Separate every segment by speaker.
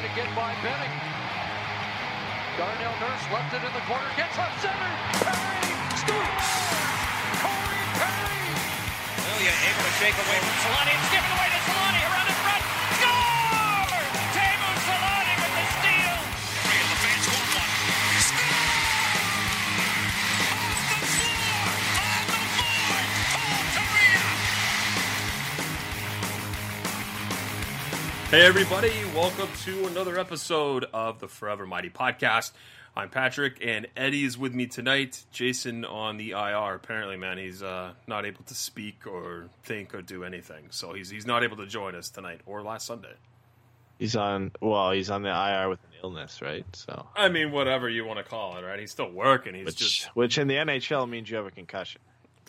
Speaker 1: To get by Benning. Darnell Nurse left it in the corner, gets up center. Perry scores! Corey Perry!
Speaker 2: Ilya able to shake away from Solani. It's given away to Solani
Speaker 3: Hey, everybody, welcome to another episode of the Forever Mighty podcast. I'm Patrick, and Eddie is with me tonight. Jason on the IR. Apparently, man, he's uh, not able to speak or think or do anything. So he's, he's not able to join us tonight or last Sunday.
Speaker 4: He's on. Well, he's on the IR with an illness, right? So,
Speaker 3: I mean, whatever you want to call it, right? He's still working. He's
Speaker 4: which,
Speaker 3: just.
Speaker 4: which in the NHL means you have a concussion.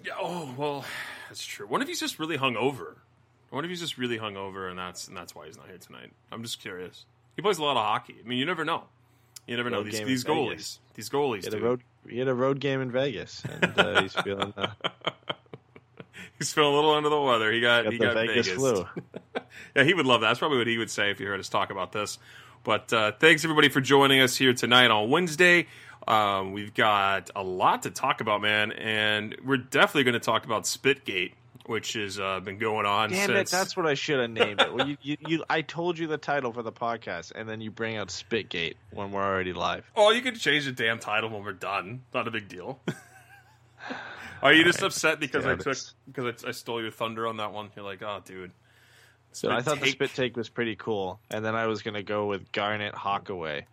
Speaker 3: Yeah, oh, well, that's true. What if he's just really hungover? What if he's just really hungover and that's and that's why he's not here tonight? I'm just curious. He plays a lot of hockey. I mean, you never know. You never know these these goalies.
Speaker 4: Vegas.
Speaker 3: These goalies.
Speaker 4: He had a road. He had a road game in Vegas, and uh, he's feeling uh,
Speaker 3: He's feeling a little under the weather. He got,
Speaker 4: got
Speaker 3: he
Speaker 4: the
Speaker 3: got
Speaker 4: Vegas, flu.
Speaker 3: yeah, he would love that. That's probably what he would say if he heard us talk about this. But uh, thanks everybody for joining us here tonight on Wednesday. Um, we've got a lot to talk about, man, and we're definitely going to talk about Spitgate, which has uh, been going on
Speaker 4: Damn it!
Speaker 3: since.
Speaker 4: That's what I should have named it. Well, you, you, you, I told you the title for the podcast, and then you bring out Spitgate when we're already live.
Speaker 3: Oh, you can change the damn title when we're done. Not a big deal. Are you just upset because I took because I, I stole your thunder on that one? You're like, oh, dude.
Speaker 4: So I thought the spit take was pretty cool, and then I was gonna go with Garnet Hawkaway,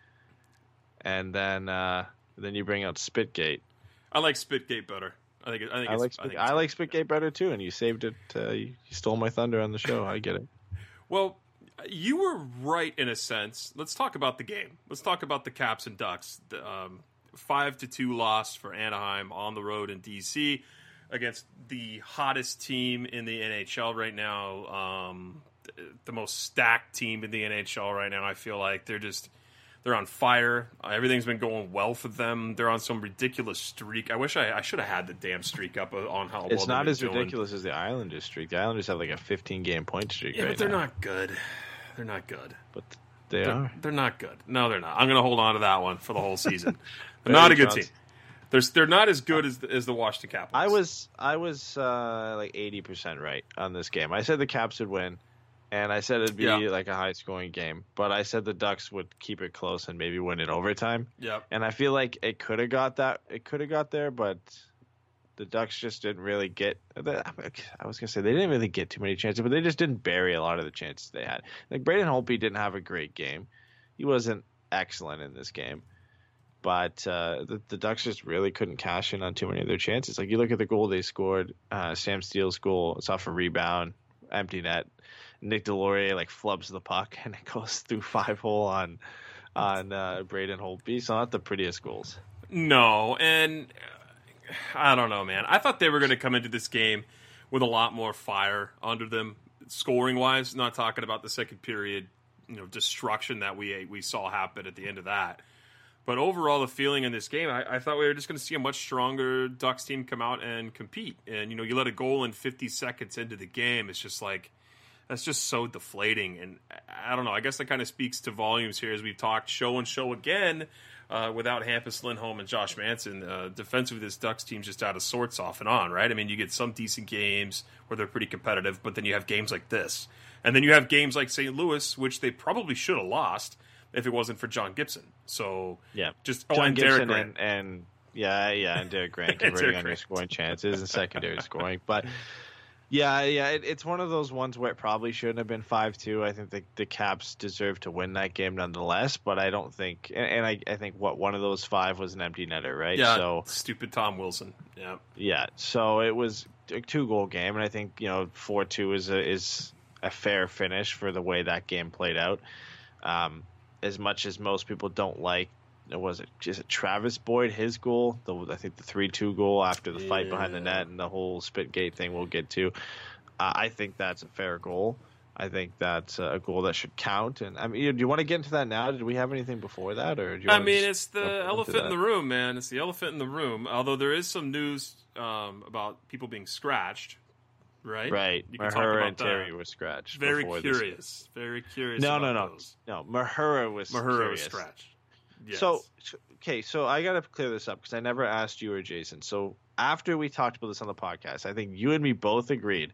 Speaker 4: and then uh, then you bring out Spitgate.
Speaker 3: I like Spitgate better. I think. I think.
Speaker 4: I like
Speaker 3: I, think
Speaker 4: I, like Spitgate better too, and you saved it. Uh, you, you stole my thunder on the show. I get it.
Speaker 3: Well, you were right in a sense. Let's talk about the game. Let's talk about the Caps and Ducks. The, um, five to two loss for Anaheim on the road in DC against the hottest team in the NHL right now. Um, the most stacked team in the NHL right now. I feel like they're just they're on fire. Uh, everything's been going well for them. They're on some ridiculous streak. I wish I, I should have had the damn streak up uh, on how well
Speaker 4: It's
Speaker 3: they've
Speaker 4: not as
Speaker 3: doing.
Speaker 4: ridiculous as the Islanders streak. The Islanders have like a 15 game point streak
Speaker 3: Yeah,
Speaker 4: right
Speaker 3: but they're
Speaker 4: now.
Speaker 3: not good. They're not good.
Speaker 4: But they
Speaker 3: They're,
Speaker 4: are.
Speaker 3: they're not good. No, they're not. I'm going to hold on to that one for the whole season. they're not a good
Speaker 4: Trotz.
Speaker 3: team. They're, they're not as good as the, as the Washington Capitals.
Speaker 4: I was I was uh, like 80 percent right on this game. I said the Caps would win, and I said it'd be
Speaker 3: Yeah.
Speaker 4: like a high scoring game. But I said the Ducks would keep it close and maybe win in overtime.
Speaker 3: Yep.
Speaker 4: And I feel like it could have got that. It could have got there, but the Ducks just didn't really get. I was gonna say they didn't really get too many chances, but they just didn't bury a lot of the chances they had. Like Braden Holtby didn't have a great game. He wasn't excellent in this game. but uh, the, the Ducks just really couldn't cash in on too many of their chances. Like you look at the goal they scored, uh, Sam Steele's goal, it's off a rebound, empty net. Nick Deslauriers like flubs the puck and it goes through five hole on on uh, Braden Holtby. So not the prettiest goals.
Speaker 3: No, and uh, I don't know, man. I thought they were going to come into this game with a lot more fire under them, scoring wise. Not talking about the second period, you know, destruction that we we saw happen at the end of that. But overall, the feeling in this game, I, I thought we were just going to see a much stronger Ducks team come out and compete. And you know, you let a goal in 50 seconds into the game, it's just like that's just so deflating. And I don't know. I guess that kind of speaks to volumes here as we've talked show and show again. Uh, without Hampus Lindholm and Josh Manson, uh, defensively, this Ducks team's just out of sorts off and on, right? I mean, you get some decent games where they're pretty competitive, but then you have games like this. And then you have games like St. Louis, which they probably should have lost if it wasn't for John Gibson. So,
Speaker 4: Yeah,
Speaker 3: just oh,
Speaker 4: John
Speaker 3: and
Speaker 4: Gibson
Speaker 3: Derek Grant.
Speaker 4: and, and yeah, yeah, and Derek Grant converting
Speaker 3: Derek
Speaker 4: on your
Speaker 3: Grant.
Speaker 4: scoring chances and secondary scoring. But yeah, yeah, it, it's one of those ones where it probably shouldn't have been five two. I think the, the Caps deserve to win that game nonetheless. But I don't think, and, and I, I think what one of those five was an empty netter, right?
Speaker 3: yeah,
Speaker 4: So
Speaker 3: stupid Tom Wilson. Yeah.
Speaker 4: yeah, so it was a two goal game, and I think you know four two is a is a fair finish for the way that game played out. Um, as much as most people don't like, was it is it Travis Boyd his goal? The I think the three two goal after the fight behind the net and the whole Spitgate thing we'll get to. Uh, I think that's a fair goal. I think that's a goal that should count. And I mean, do you want to get into that now? Did we have anything before that, or do you
Speaker 3: I mean, it's the elephant in the room, man. It's the elephant in the room. Although there is some news um, about people being scratched, right?
Speaker 4: Right,
Speaker 3: You can talk about
Speaker 4: and
Speaker 3: that.
Speaker 4: Terry were scratched.
Speaker 3: Very
Speaker 4: before this.
Speaker 3: curious. Very curious.
Speaker 4: No, no, no,
Speaker 3: those.
Speaker 4: no. Mahura was
Speaker 3: Mahura was scratched. Yes.
Speaker 4: So, okay, so I got to clear this up because I never asked you or Jason. So after we talked about this on the podcast, I think you and me both agreed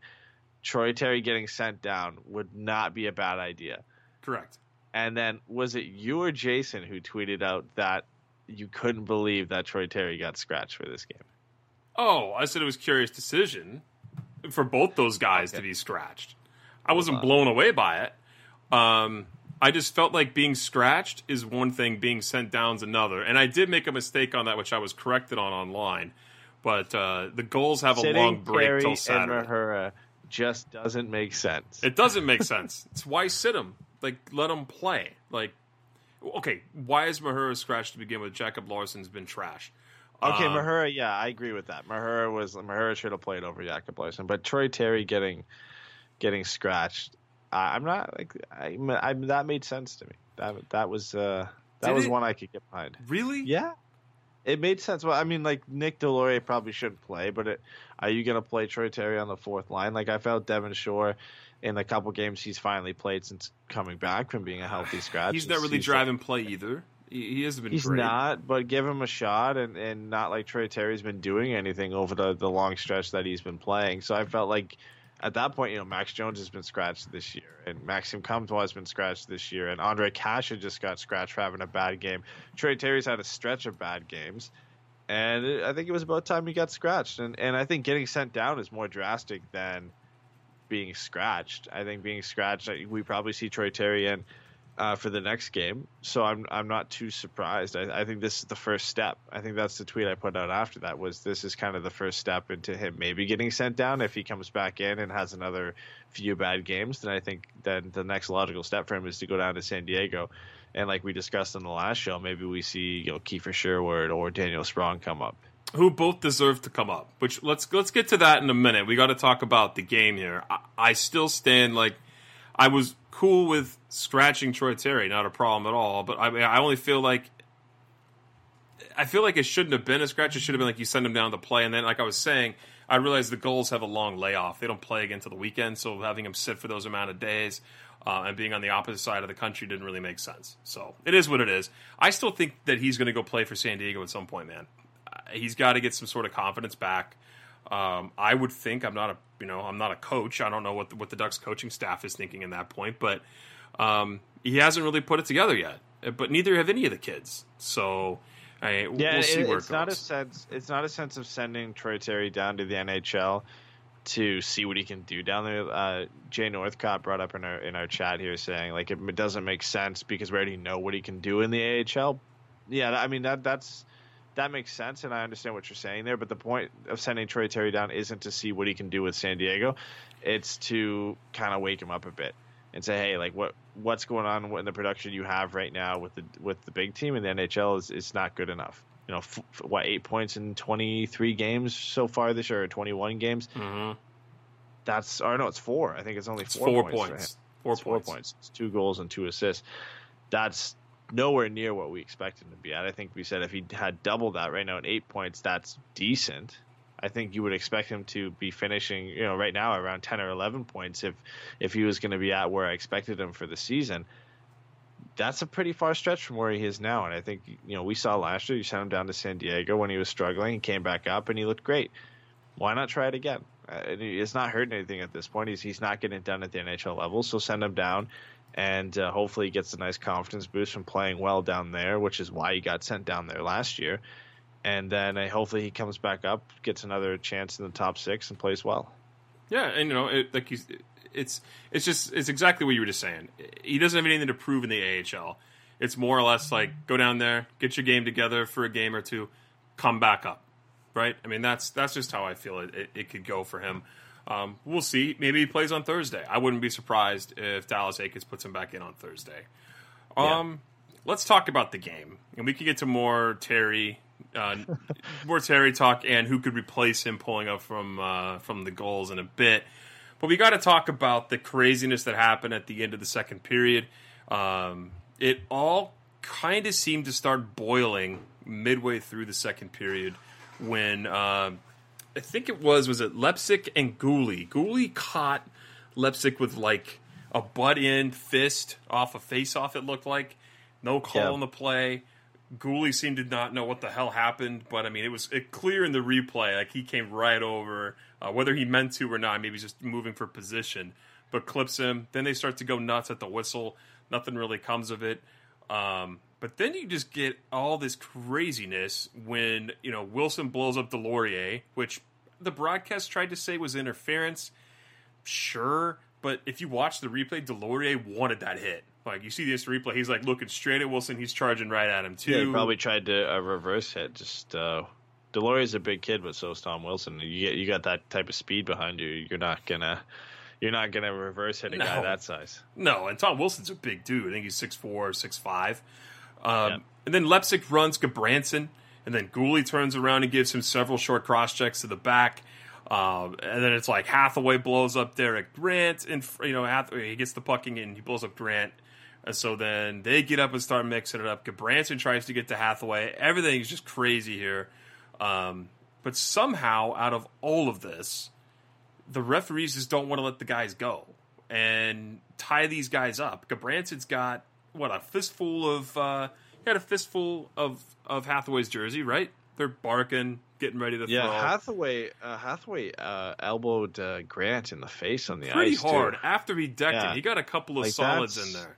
Speaker 4: Troy Terry getting sent down would not be a bad idea.
Speaker 3: correct.
Speaker 4: And then was it you or Jason who tweeted out that you couldn't believe that Troy Terry got scratched for this game?
Speaker 3: Oh, I said it was curious decision for both those guys to be scratched. I wasn't blown away by it. Um, I just felt like being scratched is one thing, being sent down's another. And I did make a mistake on that, which I was corrected on online. But uh, the Gulls have a long break
Speaker 4: Terry
Speaker 3: till
Speaker 4: and
Speaker 3: Saturday.
Speaker 4: Mahura just doesn't make sense.
Speaker 3: It doesn't make sense. It's why sit him? Like let him play. Like okay, why is Mahura scratched to begin with? Jacob Larsson's been trash.
Speaker 4: Okay,
Speaker 3: Um,
Speaker 4: Mahura, yeah, I agree with that. Mahura was Mahura should have played over Jacob Larsson, but Troy Terry getting getting scratched, I, I'm not like I, I, that made sense to me. That that was uh, that
Speaker 3: Did
Speaker 4: was
Speaker 3: it?
Speaker 4: one I could get behind.
Speaker 3: Really?
Speaker 4: Yeah, it made sense. Well, I mean, like Nick Deslauriers probably shouldn't play, but it, are you going to play Troy Terry on the fourth line? Like I felt Devin Shore in the couple games he's finally played since coming back from being a healthy scratch.
Speaker 3: He's not really driving play either. He, he hasn't been
Speaker 4: He's
Speaker 3: great.
Speaker 4: not, but give him a shot, and, and not like Troy Terry's been doing anything over the, the long stretch that he's been playing. So I felt like at that point, you know, Max Jones has been scratched this year, and Maxim Comtois has been scratched this year, and Ondrej Kase just got scratched for having a bad game. Troy Terry's had a stretch of bad games, and I think it was about time he got scratched. And and I think getting sent down is more drastic than being scratched. I think being scratched, we probably see Troy Terry in uh, for the next game. So I'm I'm not too surprised. I, I think this is the first step. I think that's the tweet I put out after that was this is kind of the first step into him maybe getting sent down. If he comes back in and has another few bad games, then I think then the next logical step for him is to go down to San Diego. And like we discussed in the last show, maybe we see you know Kiefer Sherwood or Daniel Sprong come up.
Speaker 3: who both deserve to come up. Which let's let's get to that in a minute. We got to talk about the game here. I, I still stand like I was cool with scratching Troy Terry, not a problem at all. But I mean, I only feel like I feel like it shouldn't have been a scratch. It should have been like you send him down to play, and then like I was saying, I realized the Gulls have a long layoff. They don't play again until the weekend, so having him sit for those amount of days. Uh, and being on the opposite side of the country didn't really make sense. So it is what it is. I still think that he's going to go play for San Diego at some point, man Uh, he's got to get some sort of confidence back. Um, I would think I'm not a you know I'm not a coach. I don't know what the, what the Ducks coaching staff is thinking in that point, but um, he hasn't really put it together yet. Uh, But neither have any of the kids. So I,
Speaker 4: Yeah,
Speaker 3: we'll see
Speaker 4: it-
Speaker 3: where
Speaker 4: it's
Speaker 3: it
Speaker 4: not a sense. It's not a sense of sending Troy Terry down to the NHL to see what he can do down there. Uh, Jay Northcott brought up in our in our chat here saying like it doesn't make sense because we already know what he can do in the AHL. Yeah, I mean that that's that makes sense, and I understand what you're saying there. But the point of sending Troy Terry down isn't to see what he can do with San Diego; it's to kind of wake him up a bit and say, hey, like what what's going on in the production you have right now with the with the big team in the NHL is is not good enough. You know, f- what eight points in 23 games so far this year, or 21 games.
Speaker 3: Mm-hmm.
Speaker 4: That's or no, it's four. I think it's only
Speaker 3: It's
Speaker 4: four,
Speaker 3: four
Speaker 4: points.
Speaker 3: points. Four
Speaker 4: It's four
Speaker 3: points.
Speaker 4: points. It's two goals and two assists. That's nowhere near what we expected him to be at. I think we said if he had double that right now at eight points, that's decent. I think you would expect him to be finishing, you know, right now around ten or eleven points if if he was going to be at where I expected him for the season. That's a pretty far stretch from where he is now, and I think you know we saw last year you sent him down to San Diego when he was struggling, he came back up and he looked great. Why not try it again? Uh, it's not hurting anything at this point. He's he's not getting it done at the NHL level, so send him down, and uh, hopefully he gets a nice confidence boost from playing well down there, which is why he got sent down there last year. And then uh, hopefully he comes back up, gets another chance in the top six, and plays well.
Speaker 3: Yeah, and you know, it, like you, it's it's just it's exactly what you were just saying. He doesn't have anything to prove in the AHL. It's more or less like go down there, get your game together for a game or two, come back up, right? I mean, that's that's just how I feel it, it, it could go for him. Um, we'll see. Maybe he plays on Thursday. I wouldn't be surprised if Dallas Eakins puts him back in on Thursday. Um, let's talk about the game, and we can get to more Terry, uh, more Terry talk, and who could replace him pulling up from uh, from the Gulls in a bit. But we got to talk about the craziness that happened at the end of the second period. Um, it all kind of seemed to start boiling midway through the second period when um I think it was was it Leipsic and Gooley. Gooley caught Leipsic with like a butt in fist off a face off. It looked like no call
Speaker 4: Yeah.
Speaker 3: on the play. Gooley seemed to not know what the hell happened, but I mean, it was it clear in the replay. Like he came right over, uh, whether he meant to or not. Maybe he's just moving for position, but clips him. Then they start to go nuts at the whistle. Nothing really comes of it. Um, but then you just get all this craziness when you know Wilson blows up Deslauriers, which the broadcast tried to say was interference. Sure, but if you watch the replay, Deslauriers wanted that hit. Like you see this replay, he's like looking straight at Wilson. He's charging right at him too.
Speaker 4: Yeah, he probably tried to uh, reverse hit. Just uh, Deslauriers' a big kid, but so is Tom Wilson. You get you got that type of speed behind you. You're not gonna you're not gonna reverse hit a guy that size.
Speaker 3: No, and Tom Wilson's a big dude. I think he's 6'4", 6'5". Um,
Speaker 4: Yeah.
Speaker 3: And then Leipsic runs Gudbranson, and then Gooley turns around and gives him several short cross checks to the back. Um, and then it's like Hathaway blows up Derek Grant, and you know Hathaway he gets the pucking and he blows up Grant. And so then they get up and start mixing it up. Gudbranson tries to get to Hathaway. Everything is just crazy here. Um, but somehow, out of all of this, the referees just don't want to let the guys go and tie these guys up. Gudbranson's got what a fistful of uh, he had a fistful of of Hathaway's jersey, right? They're barking, getting ready to
Speaker 4: Yeah,
Speaker 3: throw.
Speaker 4: Hathaway uh, Hathaway uh, elbowed uh, Grant in the face on the
Speaker 3: pretty
Speaker 4: ice Pretty
Speaker 3: hard after he decked
Speaker 4: Yeah.
Speaker 3: him. He got a couple of
Speaker 4: Like,
Speaker 3: solids in there.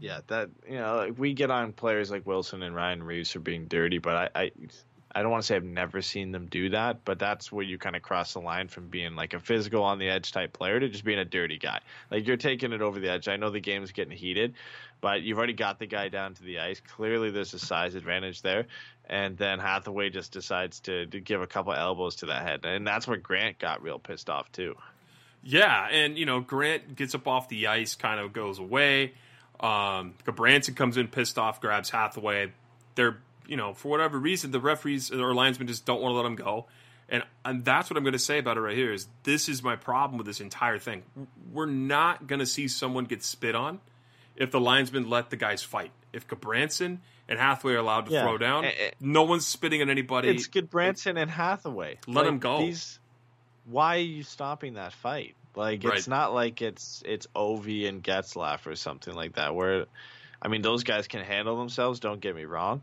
Speaker 4: Yeah, that you know, like, we get on players like Wilson and Ryan Reaves for being dirty, but I, I, I don't want to say I've never seen them do that, but that's where you kind of cross the line from being like a physical on the edge type player to just being a dirty guy. Like you're taking it over the edge. I know the game's getting heated, but you've already got the guy down to the ice. Clearly, there's a size advantage there, and then Hathaway just decides to, to give a couple elbows to that head, and that's where Grant got real pissed off too.
Speaker 3: Yeah, and you know Grant gets up off the ice, kind of goes away. Um, Gudbranson comes in pissed off, grabs Hathaway. They're you know for whatever reason the referees or linesmen just don't want to let him go, and and that's what I'm going to say about it right here. Is this is my problem with this entire thing? We're not going to see someone get spit on if the linesmen let the guys fight. If Gudbranson and Hathaway are allowed to
Speaker 4: Yeah.
Speaker 3: throw down,
Speaker 4: Eh, eh.
Speaker 3: no one's spitting on anybody.
Speaker 4: It's Gudbranson and Hathaway.
Speaker 3: Let 'em go.
Speaker 4: These, why are you stopping that fight? Like
Speaker 3: Right.
Speaker 4: it's not like it's it's Ovi and Getzlaf or something like that. Where, I mean, those guys can handle themselves. Don't get me wrong,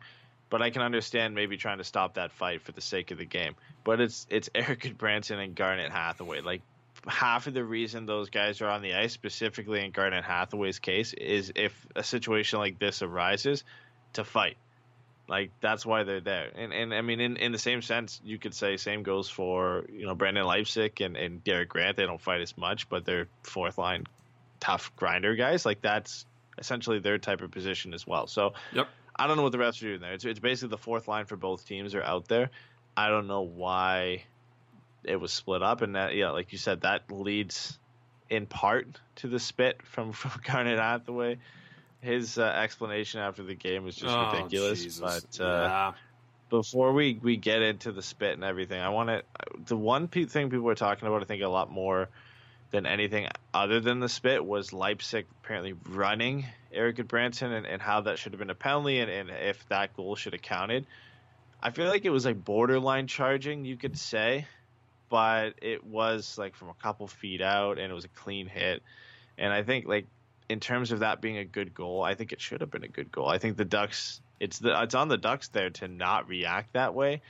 Speaker 4: but I can understand maybe trying to stop that fight for the sake of the game. But it's it's Eric Branson and Garnet Hathaway. Like half of the reason those guys are on the ice, specifically in Garnet Hathaway's case, is if a situation like this arises, to fight. Like that's why they're there. And and I mean in, in the same sense you could say same goes for, you know, Brandon Leipsic and, and Derek Grant. They don't fight as much, but they're fourth line tough grinder guys. Like that's essentially their type of position as well. So
Speaker 3: Yep.
Speaker 4: I don't know what the refs are doing there. It's, it's basically the fourth line for both teams are out there. I don't know why it was split up, and that yeah, like you said, that leads in part to the spit from from Garnet Hathaway. His uh, explanation after the game was just
Speaker 3: Oh,
Speaker 4: ridiculous.
Speaker 3: Jesus.
Speaker 4: But uh,
Speaker 3: yeah.
Speaker 4: before we, we get into the spit and everything, I want to. The one thing people were talking about, I think, a lot more than anything other than the spit was Leipsic apparently running Eric Branson and, and how that should have been a penalty and, and if that goal should have counted. I feel like it was like borderline charging, you could say, but it was like from a couple feet out and it was a clean hit. And I think like in terms of that being a good goal, I think it should have been a good goal. I think the Ducks it's the it's on the Ducks there to not react that way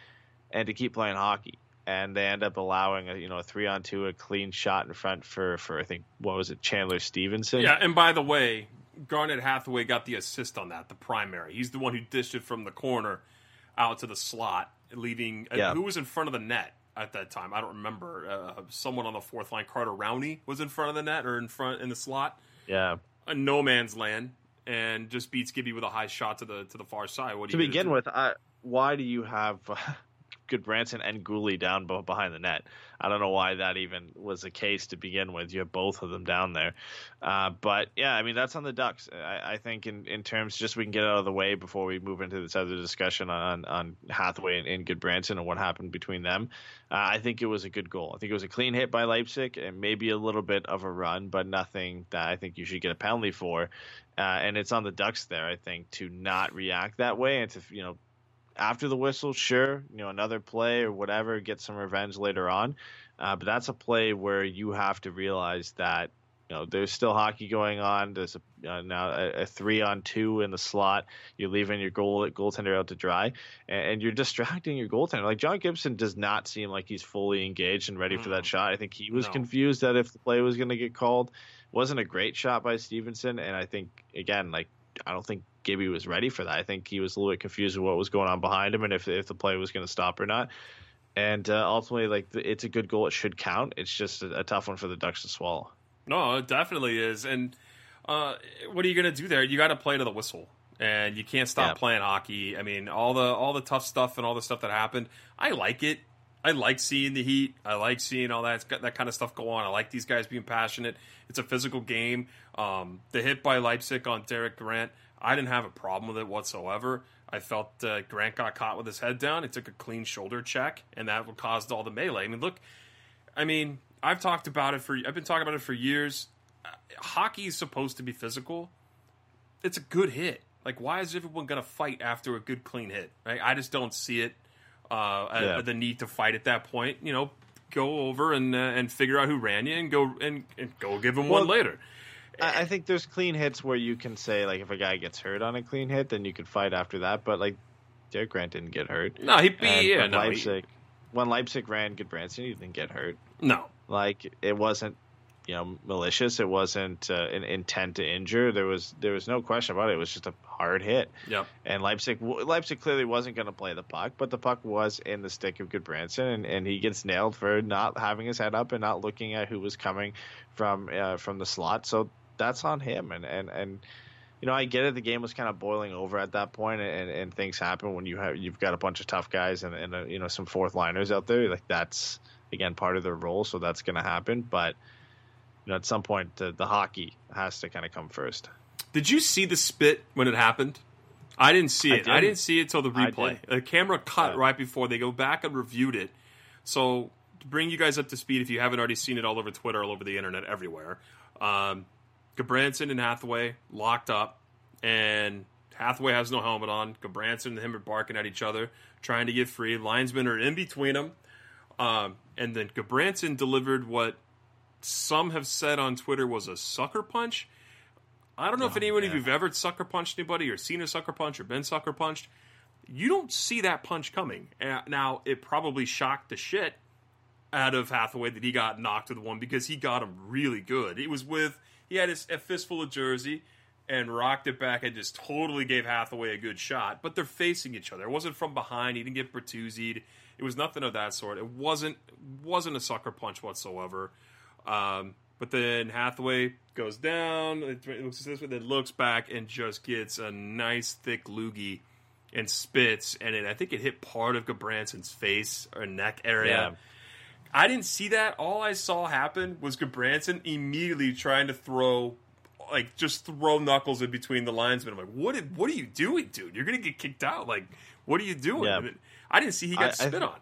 Speaker 4: and to keep playing hockey. And they end up allowing a you know a three on two, a clean shot in front for for I think what was it Chandler Stephenson?
Speaker 3: Yeah, and by the way, Garnet Hathaway got the assist on that, the primary. He's the one who dished it from the corner out to the slot, leaving. uh,
Speaker 4: Yeah.
Speaker 3: Who was in front of the net at that time? I don't remember. Uh, someone on the fourth line, Carter Rowney, was in front of the net or in front in the slot.
Speaker 4: yeah.
Speaker 3: A no man's land, and just beats Gibby with a high shot to the to the far side. What do
Speaker 4: To
Speaker 3: you
Speaker 4: begin with, I, why do you have Gudbranson and Gooley down behind the net? I don't know why that even was the case to begin with. You have both of them down there, uh, but yeah, I mean that's on the Ducks. I, I think in, in terms just we can get out of the way before we move into this other discussion on on Hathaway and, and Gudbranson and what happened between them. Uh, I think it was a good goal. I think it was a clean hit by Leipsic and maybe a little bit of a run, but nothing that I think you should get a penalty for. Uh, and it's on the Ducks there, I think, to not react that way and to you know after the whistle, sure, you know, another play or whatever, get some revenge later on. Uh, but that's a play where you have to realize that you know there's still hockey going on. There's a, uh, now a, a three on two in the slot. You're leaving your goal goaltender out to dry, and, and you're distracting your goaltender. Like John Gibson does not seem like he's fully engaged and ready for that shot. I think he was
Speaker 3: No.
Speaker 4: confused that if the play was going to get called. Wasn't a great shot by Stephenson, and I think again, like I don't think Gibby was ready for that. I think he was a little bit confused with what was going on behind him and if if the play was going to stop or not. And uh, ultimately, like it's a good goal. It should count. It's just a, a tough one for the Ducks to swallow.
Speaker 3: No, it definitely is. And uh, what are you going to do there? You got to play to the whistle, and you can't stop
Speaker 4: Yeah.
Speaker 3: playing hockey. I mean, all the all the tough stuff and all the stuff that happened. I like it. I like seeing the heat. I like seeing all that that kind of stuff go on. I like these guys being passionate. It's a physical game. Um, the hit by Leipsic on Derek Grant, I didn't have a problem with it whatsoever. I felt uh, Grant got caught with his head down. It took a clean shoulder check, and that caused all the melee. I mean, look, I mean, I've talked about it for I've been talking about it for years. Hockey is supposed to be physical. It's a good hit. Like, why is everyone going to fight after a good clean hit? Right? I just don't see it. Uh, uh,
Speaker 4: Yeah.
Speaker 3: the need to fight at that point. You know, go over and uh, and figure out who ran you and go and, and go give them one later.
Speaker 4: I, I think there's clean hits where you can say like if a guy gets hurt on a clean hit, then you could fight after that. But like Derek Grant didn't get hurt.
Speaker 3: No, he,
Speaker 4: And
Speaker 3: he yeah,
Speaker 4: when
Speaker 3: no, he-
Speaker 4: when Leipsic ran Gudbranson, he didn't get hurt.
Speaker 3: no,
Speaker 4: Like it wasn't, you know, malicious. It wasn't uh, an intent to injure. There was there was no question about it. It was just a hard hit.
Speaker 3: yep.
Speaker 4: And Leipsic Leipsic clearly wasn't going to play the puck, but the puck was in the stick of Gudbranson, and, and he gets nailed for not having his head up and not looking at who was coming from uh, from the slot. So that's on him. And and and you know, I get it. The game was kind of boiling over at that point, and, and things happen when you have you've got a bunch of tough guys and and uh, you know some fourth liners out there. Like that's again part of their role, so that's going to happen. But you know, at some point, the, the hockey has to kind of come first.
Speaker 3: Did you see the spit when it happened? I didn't see it. I
Speaker 4: didn't.
Speaker 3: didn't, see it till the replay. The camera cut
Speaker 4: Yeah.
Speaker 3: right before they go back and reviewed it. So to bring you guys up to speed, if you haven't already seen it all over Twitter, all over the internet, everywhere, um, Gudbranson and Hathaway locked up, and Hathaway has no helmet on. Gudbranson and him are barking at each other, trying to get free. Linesmen are in between them, um, and then Gudbranson delivered what some have said on Twitter was a sucker punch. I don't know if anyone of you've ever sucker punched anybody or seen a sucker punch or been sucker punched. You don't see that punch coming. Uh, Now, it probably shocked the shit out of Hathaway that he got knocked with one because he got him really good. It was with, he had his, a fistful of jersey and rocked it back and just totally gave Hathaway a good shot. But they're facing each other. It wasn't from behind. He didn't get Bertuzzi'd. It was nothing of that sort. It wasn't wasn't a sucker punch whatsoever. Um, But then Hathaway goes down, it looks this way, then looks back and just gets a nice thick loogie and spits, and it, I think it hit part of Gudbranson's face or neck area.
Speaker 4: Yeah.
Speaker 3: I didn't see that. All I saw happen was Gudbranson immediately trying to throw, like, just throw knuckles in between the linesmen. I'm like, what? Did, what are you doing, dude? You're gonna get kicked out. Like, what are you doing?
Speaker 4: Yeah.
Speaker 3: I didn't see he got
Speaker 4: I- I
Speaker 3: spit on.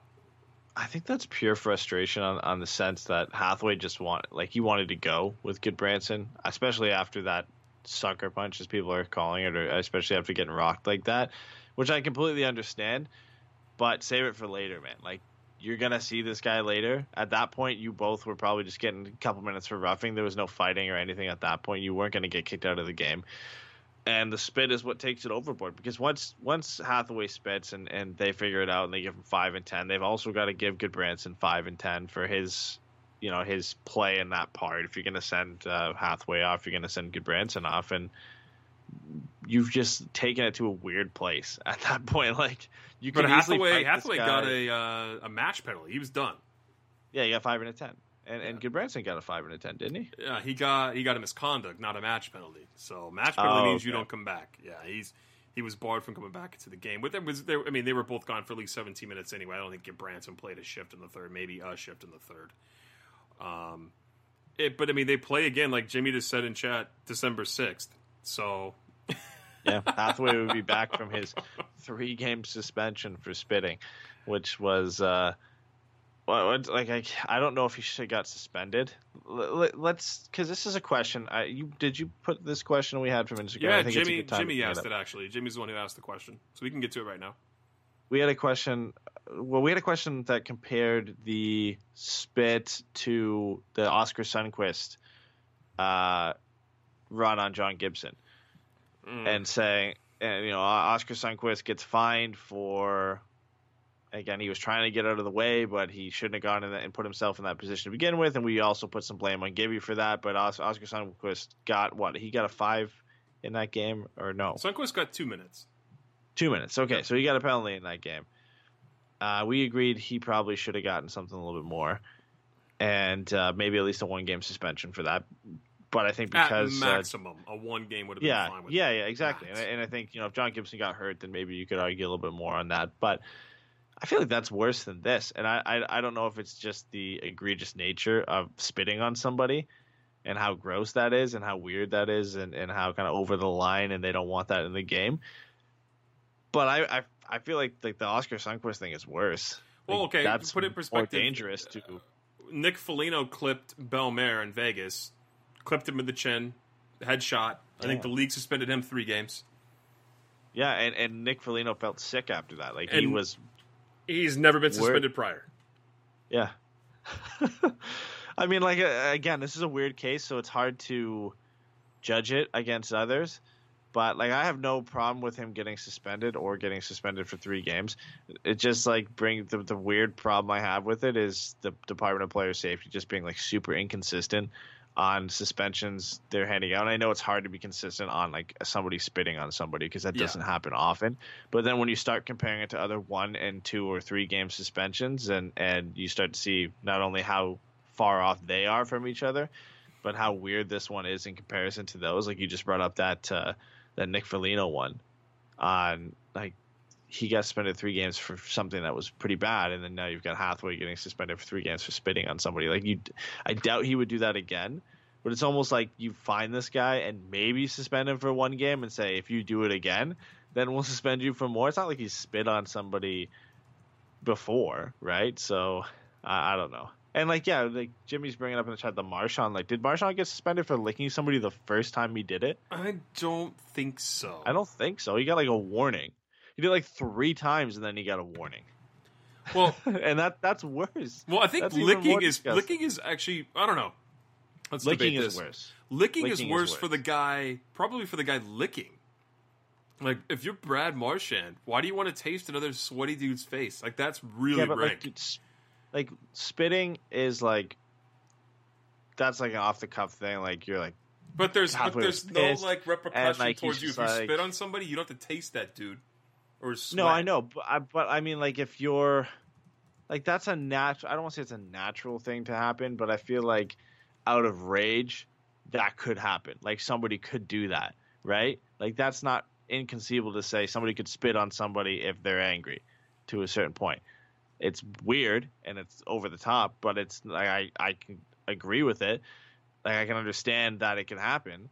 Speaker 4: I think that's pure frustration on, on the sense that Hathaway just want like he wanted to go with Gudbranson, especially after that sucker punch, as people are calling it, or especially after getting rocked like that, which I completely understand. But save it for later, man. Like you're gonna see this guy later. At that point, you both were probably just getting a couple minutes for roughing. There was no fighting or anything at that point. You weren't gonna get kicked out of the game. And the spit is what takes it overboard because once once Hathaway spits and, and they figure it out and they give him five and ten, they've also got to give Gudbranson five and ten for his you know his play in that part. If you're gonna send uh, Hathaway off, you're gonna send Gudbranson off, and you've just taken it to a weird place at that point. Like you
Speaker 3: But
Speaker 4: could easily
Speaker 3: Hathaway,
Speaker 4: this
Speaker 3: Hathaway
Speaker 4: guy.
Speaker 3: got a uh, a match penalty. He was done.
Speaker 4: yeah, he got five and a ten, and and Gudbranson got a five and a ten, didn't he?
Speaker 3: Yeah, he got he got a misconduct, not a match penalty. So match penalty
Speaker 4: Oh,
Speaker 3: means you don't come back. Yeah, he's he was barred from coming back into the game. But there was there. I mean, they were both gone for at least 17 minutes anyway. I don't think Branson played a shift in the third, maybe a shift in the third. Um, it, but I mean, they play again, like Jimmy just said in chat, December 6th. So
Speaker 4: Yeah, Hathaway would be back from his three game suspension for spitting, which was uh, like I, I don't know if he should have got suspended. L- l- let's because this is a question. I, you did you put this question we had from Instagram?
Speaker 3: yeah,
Speaker 4: I think it's a
Speaker 3: Jimmy
Speaker 4: good time to
Speaker 3: Jimmy asked
Speaker 4: up.
Speaker 3: it actually. Jimmy's the one who asked the question, so we can get to it right now.
Speaker 4: We had a question. Well, we had a question that compared the spit to the Oskar Sundqvist uh, run on John Gibson.
Speaker 3: Mm.
Speaker 4: and saying, and you know, Oskar Sundqvist gets fined for. Again, he was trying to get out of the way, but he shouldn't have gone in that and put himself in that position to begin with. And we also put some blame on Gibby for that. But Os- Oskar Sundqvist got what? He got a five in that game, or no?
Speaker 3: Sundqvist got two minutes.
Speaker 4: Two minutes. Okay, so he got a penalty in that game. Uh, we agreed he probably should have gotten something a little bit more, and uh, maybe at least a one game suspension for that. But I think because
Speaker 3: At
Speaker 4: uh,
Speaker 3: maximum, a one game would have been
Speaker 4: yeah,
Speaker 3: fine with
Speaker 4: yeah,
Speaker 3: that.
Speaker 4: yeah, exactly. And, I- and I think you know if John Gibson got hurt, then maybe you could argue a little bit more on that. But I feel like that's worse than this, and I I, I don't know if it's just the egregious nature of spitting on somebody. And how gross that is, and how weird that is, and, and how kind of over the line, and they don't want that in the game. But I I, I feel like like the Oskar Sundqvist thing is worse.
Speaker 3: Well,
Speaker 4: Like,
Speaker 3: okay,
Speaker 4: that's
Speaker 3: put it in
Speaker 4: more
Speaker 3: perspective.
Speaker 4: dangerous to
Speaker 3: Nick Foligno clipped Bellemare in Vegas, clipped him in the chin, headshot. I think the league suspended him three games.
Speaker 4: yeah, and, and Nick Foligno felt sick after that. Like he was
Speaker 3: He's never been suspended prior.
Speaker 4: Yeah. I mean, like, uh, again, this is a weird case, so it's hard to judge it against others. But, like, I have no problem with him getting suspended or getting suspended for three games. It just, like, bring the, the weird problem I have with it is the Department of Player Safety just being, like, super inconsistent on suspensions they're handing out. And I know it's hard to be consistent on, like, somebody spitting on somebody because that
Speaker 3: Yeah.
Speaker 4: doesn't happen often. But then when you start comparing it to other one and two or three game suspensions, and and you start to see not only how far off they are from each other, but how weird this one is in comparison to those. Like you just brought up that uh, that Nick Foligno one, on like he got suspended three games for something that was pretty bad, and then now you've got Hathaway getting suspended for three games for spitting on somebody. Like you, I doubt he would do that again. But it's almost like you find this guy and maybe suspend him for one game and say if you do it again, then we'll suspend you for more. It's not like he spit on somebody before, right? So I, I don't know. And like yeah, like Jimmy's bringing up in the chat the Marchand. Like, did Marchand get suspended for licking somebody the first time he did it?
Speaker 3: I don't think so.
Speaker 4: I don't think so. He got like a warning. He did like three times and then he got a warning.
Speaker 3: Well,
Speaker 4: and that that's worse.
Speaker 3: well, I think
Speaker 4: That's
Speaker 3: licking is licking is actually. I don't know. Let's
Speaker 4: Licking
Speaker 3: debate
Speaker 4: is worse.
Speaker 3: Licking, is,
Speaker 4: Licking is
Speaker 3: worse
Speaker 4: worse.
Speaker 3: for the guy, probably for the guy licking. Like, if you're Brad Marchand, why do you want to taste another sweaty dude's face? Like, that's really
Speaker 4: yeah,
Speaker 3: rank.
Speaker 4: like, like spitting is like that's like an off the cuff thing. Like you're like
Speaker 3: but there's but there's no like repercussion
Speaker 4: like,
Speaker 3: towards you. If you
Speaker 4: like-
Speaker 3: spit on somebody, you don't have to taste that dude. Or sweat.
Speaker 4: no, I know, but I, but I mean like if you're like that's a natural. I don't want to say it's a natural thing to happen, but I feel like out of rage, that could happen. Like somebody could do that, right? Like that's not inconceivable to say somebody could spit on somebody if they're angry to a certain point. It's weird and it's over the top, but it's like I, I can agree with it. Like I can understand that it can happen,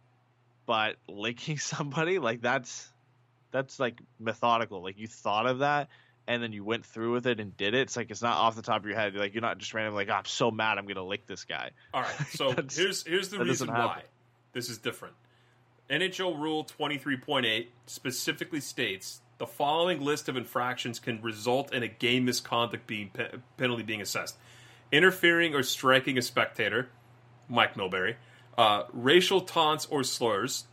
Speaker 4: but licking somebody like that's that's like methodical. Like you thought of that and then you went through with it and did it. It's like it's not off the top of your head. You're like you're not just randomly like oh, I'm so mad I'm gonna lick this guy.
Speaker 3: All right, so here's here's the reason why this is different. NHL Rule 23.8 specifically states the following list of infractions can result in a game misconduct being pe- penalty being assessed: interfering or striking a spectator, Mike Milbury, uh, racial taunts or slurs,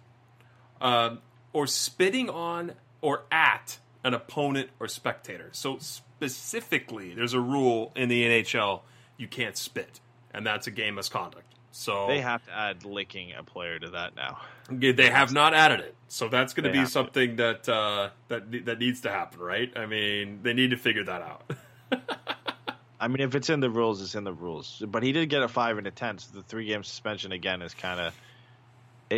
Speaker 3: um, or spitting on or at an opponent or spectator. So specifically, there's a rule in the NHL you can't spit, and that's a game misconduct. So
Speaker 4: They have to add licking a player to that now.
Speaker 3: they have not added it, so that's going to be
Speaker 4: have to.
Speaker 3: something that uh, that that needs to happen, right? I mean, they need to figure that out.
Speaker 4: I mean, if it's in the rules, it's in the rules. But he did get a five and a ten, so the three game suspension again is kind of.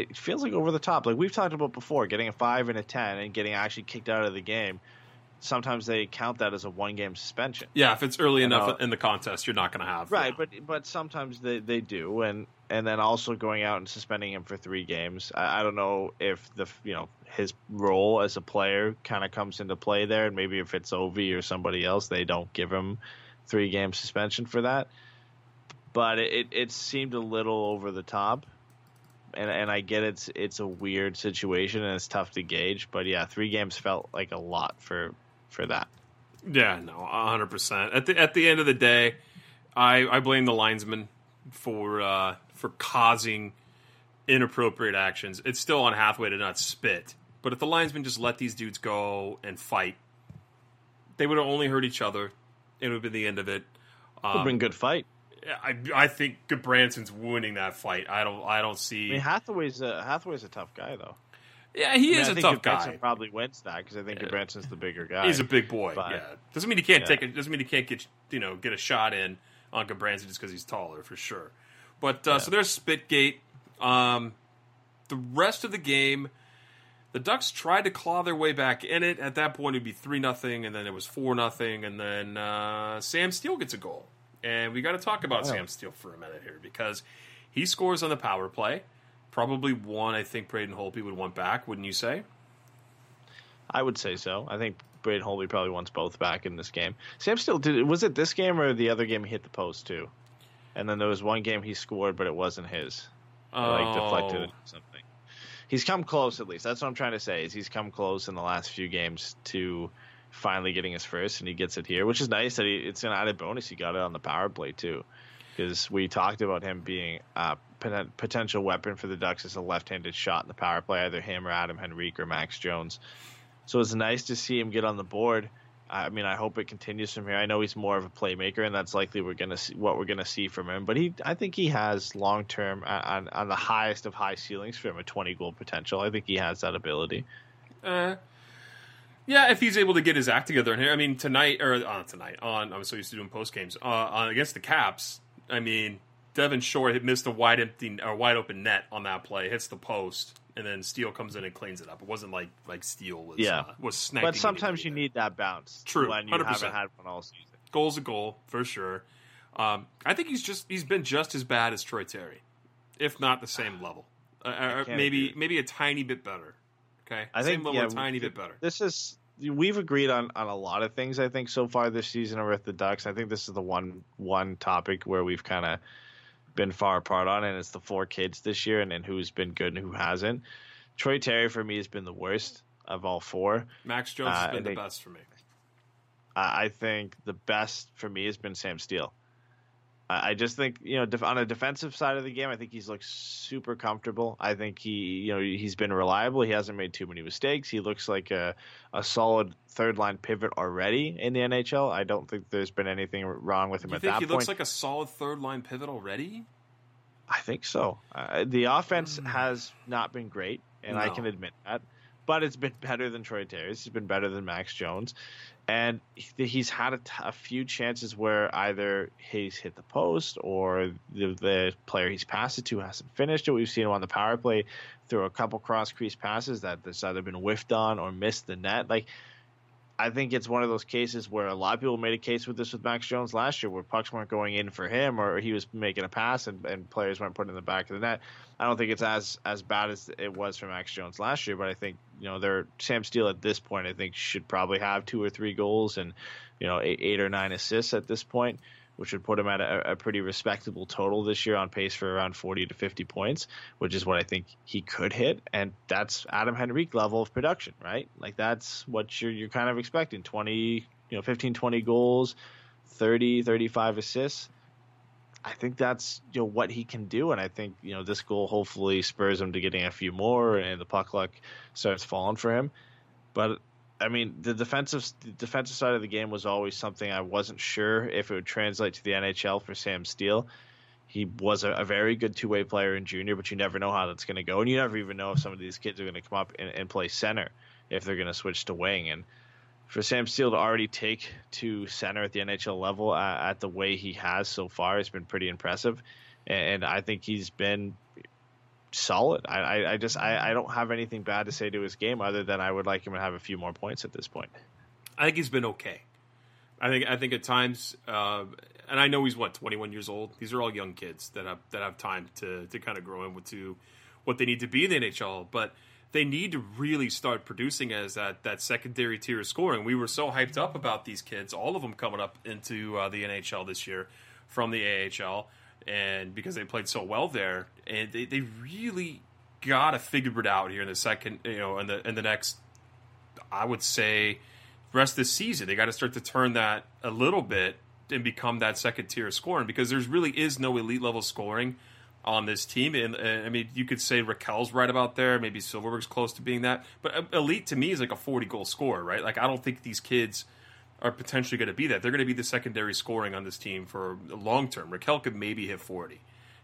Speaker 4: It feels like over the top. Like we've talked about before, getting a five and a ten and getting actually kicked out of the game. Sometimes they count that as a one game suspension.
Speaker 3: yeah, if it's early enough
Speaker 4: know.
Speaker 3: in the contest, you're not going to have
Speaker 4: Right,
Speaker 3: yeah.
Speaker 4: but but sometimes they, they do, and and then also going out and suspending him for three games. I, I don't know if the you know his role as a player kind of comes into play there, and maybe if it's Ovi or somebody else, they don't give him three game suspension for that. But it it seemed a little over the top, and and I get it's it's a weird situation and it's tough to gauge. But yeah, three games felt like a lot for for that.
Speaker 3: Yeah, no, hundred percent. At the at the end of the day, I I blame the linesman for uh, for causing inappropriate actions. It's still on Hathaway to not spit, but if the linesman just let these dudes go and fight, they would have only hurt each other. It would have been the end of it.
Speaker 4: Would have
Speaker 3: Um,
Speaker 4: been good fight.
Speaker 3: I I think Branson's winning that fight. I don't I don't see.
Speaker 4: I mean, Hathaway's a Hathaway's a tough guy though.
Speaker 3: yeah, he
Speaker 4: I mean,
Speaker 3: is
Speaker 4: I
Speaker 3: a
Speaker 4: think
Speaker 3: tough
Speaker 4: Gudbranson
Speaker 3: guy.
Speaker 4: Probably wins that because I think
Speaker 3: Yeah.
Speaker 4: Gudbranson's the bigger guy.
Speaker 3: He's a big boy.
Speaker 4: But-
Speaker 3: yeah, doesn't mean he can't
Speaker 4: Yeah.
Speaker 3: take it. Doesn't mean he can't get you know get a shot in on Branson just because he's taller for sure. But uh, so there's Spitgate. Um, the rest of the game, the Ducks tried to claw their way back in it. At that point, it'd be three nothing, and then it was four nothing, and then uh, Sam Steele gets a goal. And we got to talk about Sam Steele for a minute here because he scores on the power play. Probably one, I think Braden Holtby would want back, wouldn't you say?
Speaker 4: I would say so. I think Braden Holtby probably wants both back in this game. Sam Steele did. Was it this game or the other game he hit the post too? And then there was one game he scored, but it wasn't his. Or, like deflected oh. or something. He's come close at least. That's what I'm trying to say. Is he's come close in the last few games to finally getting his first, and he gets it here, which is nice. That he, it's an added bonus. He got it on the power play too, because we talked about him being a potential weapon for the Ducks as a left-handed shot in the power play, either him or Adam Henrique or Max Jones. So it's nice to see him get on the board. I mean, I hope it continues from here. I know he's more of a playmaker, and that's likely we're gonna see what we're gonna see from him. But he, I think he has long term on, on the highest of high ceilings for him, a twenty goal potential. I think he has that ability.
Speaker 3: Uh, yeah, if he's able to get his act together in here. I mean, tonight or uh, tonight on. I'm so used to doing post games uh, on against the Caps. I mean, Devin Shore had missed a wide empty or wide open net on that play, hits the post, and then Steele comes in and cleans it up. It wasn't like like Steele was
Speaker 4: Yeah.
Speaker 3: uh, was sniping.
Speaker 4: But sometimes you need that bounce.
Speaker 3: True,
Speaker 4: when you
Speaker 3: 100%.
Speaker 4: haven't had one all season.
Speaker 3: goals a goal for sure. Um, I think he's just he's been just as bad as Troy Terry, if not the same level. Uh, uh, maybe maybe a tiny bit better. Okay,
Speaker 4: I
Speaker 3: same
Speaker 4: think
Speaker 3: level,
Speaker 4: yeah,
Speaker 3: tiny bit better.
Speaker 4: This is we've agreed on, on a lot of things. I think so far this season over at the Ducks. I think this is the one one topic where we've kind of been far apart on, and it's the four kids this year, and, and who's been good and who hasn't. Troy Terry for me has been the worst of all four.
Speaker 3: Max Jones
Speaker 4: Uh,
Speaker 3: has been the best for me.
Speaker 4: I I think the best for me has been Sam Steele. I just think you know on a defensive side of the game, I think he's looked super comfortable. I think he you know he's been reliable. He hasn't made too many mistakes. He looks like a a solid third line pivot already in the NHL. I don't think there's been anything wrong with him
Speaker 3: You
Speaker 4: at
Speaker 3: think
Speaker 4: that
Speaker 3: he
Speaker 4: point.
Speaker 3: looks like a solid third line pivot already?
Speaker 4: I think so. Uh, the offense has not been great, and I can admit that. but it's been better than Troy Terry. It's been better than Max Jones, and he's had a, t- a few chances where either he's hit the post or the, the player he's passed it to hasn't finished it. We've seen him on the power play through a couple cross crease passes that that's either been whiffed on or missed the net. Like I think it's one of those cases where a lot of people made a case with this with Max Jones last year, where pucks weren't going in for him, or he was making a pass and, and players weren't putting in the back of the net. I don't think it's as as bad as it was for Max Jones last year, but I think you know, they're Sam Steele at this point. I think should probably have two or three goals and you know eight, eight or nine assists at this point which would put him at a, a, pretty respectable total this year on pace for around 40 to 50 points, which is what I think he could hit. And that's Adam Henrique level of production, right? Like that's what you're, you're kind of expecting 20, you know, 15, 20 goals, 30, 35 assists. I think that's you know what he can do, and I think you know this goal hopefully spurs him to getting a few more, and the puck luck starts falling for him. But I mean, the defensive the defensive side of the game was always something I wasn't sure if it would translate to the NHL for Sam Steele. He was a, a very good two way player in junior, but you never know how that's going to go, and you never even know if some of these kids are going to come up and, and play center if they're going to switch to wing. And for Sam Steele to already take to center at the NHL level at, at the way he has so far has been pretty impressive, and I think he's been solid. I, I, I just I, I don't have anything bad to say to his game other than I would like him to have a few more points at this point.
Speaker 3: I think he's been okay. I think I think at times, uh, and I know he's what 21 years old. These are all young kids that have that have time to to kind of grow into what they need to be in the NHL, but they need to really start producing as that that secondary tier of scoring. We were so hyped up about these kids, all of them coming up into uh, the NHL this year from the AHL and because they played so well there, and they, they really got to figure it out here in the second, you know, in the in the next, I would say, rest of the season. They got to start to turn that a little bit and become that second tier scoring because there's really is no elite level scoring on this team. And, I mean, you could say Rakell's right about there. Maybe Silfverberg's close to being that. But uh, elite to me is like a 40 goal scorer, right? Like, I don't think these kids are potentially going to be that. They're going to be the secondary scoring on this team for long term. Rakell could maybe hit 40,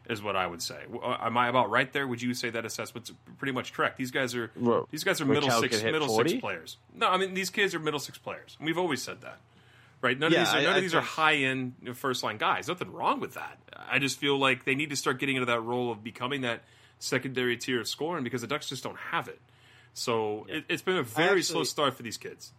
Speaker 3: is what I would say. Am I about right there? Would you say that assessment's pretty much correct? These guys are these guys are middle six middle 40? six players. No, I mean these kids are middle six players. We've always said that. Right? None yeah, of these are, none I, of these are high end first line guys. Nothing wrong with that. I just feel like they need to start getting into that role of becoming that secondary tier of scoring because the Ducks just don't have it. So yeah. it, has been a very actually, slow start for these kids.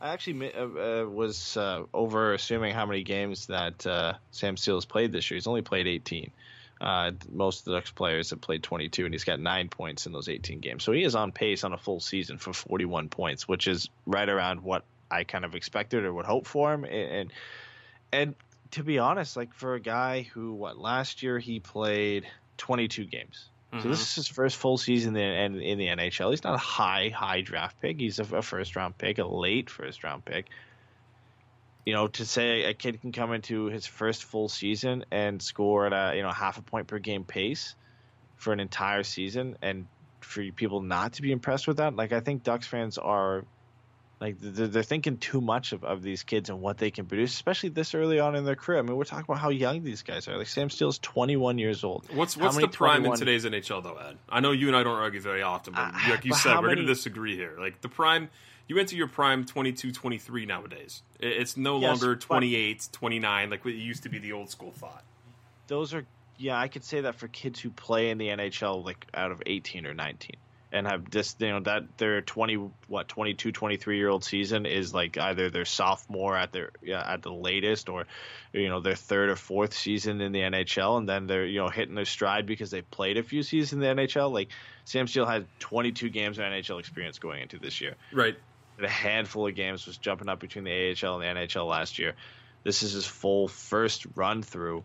Speaker 4: I actually uh, uh, was uh, over assuming how many games that uh, Sam Steele has played this year. He's only played 18. Uh, most of the Ducks players have played 22, and he's got nine points in those 18 games. So he is on pace on a full season for 41 points, which is right around what I kind of expected or would hope for him. And and to be honest, like for a guy who what last year he played 22 games Mm-hmm. So this is his first full season in, in, the NHL. He's not a high high draft pick. He's a, a, first round pick, a late first round pick. You know, to say a kid can come into his first full season and score at a you know half a point per game pace for an entire season, and for people not to be impressed with that, like I think Ducks fans are like they're, thinking too much of, of these kids and what they can produce, especially this early on in their career. I mean, we're talking about how young these guys are. Like Sam Steele's 21 years old.
Speaker 3: What's what's the prime 21... in today's NHL though, Ed? I know you and I don't argue very often, but uh, like you but said, we're many... going to disagree here. Like the prime, you enter your prime 22, 23 nowadays. It's no yes, longer 28, 29 like it used to be the old school thought.
Speaker 4: Those are yeah, I could say that for kids who play in the NHL like out of 18 or 19 and have this you know that their 20 what 22 23 year old season is like either their sophomore at their yeah, at the latest or you know their third or fourth season in the NHL and then they're you know hitting their stride because they played a few seasons in the NHL like Sam Steele had 22 games of NHL experience going into this year.
Speaker 3: Right.
Speaker 4: A handful of games was jumping up between the AHL and the NHL last year. This is his full first run through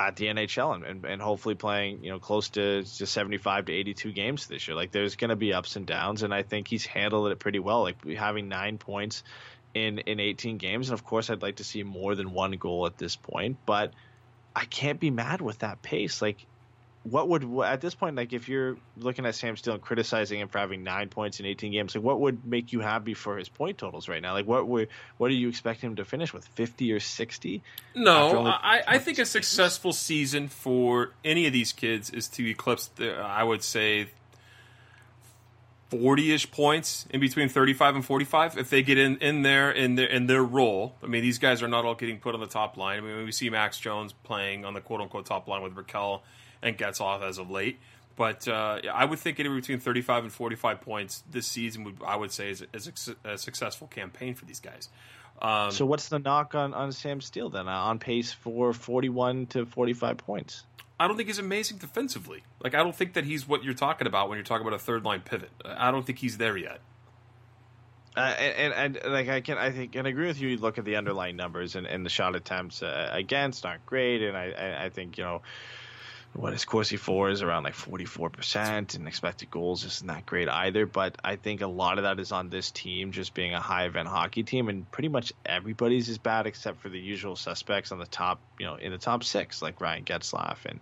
Speaker 4: at the NHL and, and, and, hopefully playing, you know, close to, to 75 to 82 games this year. Like there's going to be ups and downs, and I think he's handled it pretty well. Like having nine points in in 18 games, and of course I'd like to see more than one goal at this point, but I can't be mad with that pace. Like what would at this point like if you're looking at Sam Steele and criticizing him for having nine points in 18 games like what would make you happy for his point totals right now like what would what do you expect him to finish with 50 or 60
Speaker 3: no I, I think a successful season for any of these kids is to eclipse the I would say 40-ish points in between 35 and 45 if they get in, in there in their in their role. I mean, these guys are not all getting put on the top line. I mean, we see Max Jones playing on the quote unquote top line with Rakell and Getzlaf as of late. But uh, I would think anywhere between 35 and 45 points this season would I would say is, is a, a successful campaign for these guys.
Speaker 4: Um, so what's the knock on, on Sam Steele then? Uh, on pace for 41 to 45 points.
Speaker 3: I don't think he's amazing defensively. Like I don't think that he's what you're talking about when you're talking about a third line pivot. I don't think he's there yet.
Speaker 4: Uh, and, and, and, like I can I think and agree with you. You look at the underlying numbers and, and the shot attempts uh, against aren't great, and I I think you know what is Corsi for is around like 44% and expected goals isn't that great either. But I think a lot of that is on this team just being a high event hockey team and pretty much everybody's is bad except for the usual suspects on the top, you know, in the top six, like Ryan Getzlaf and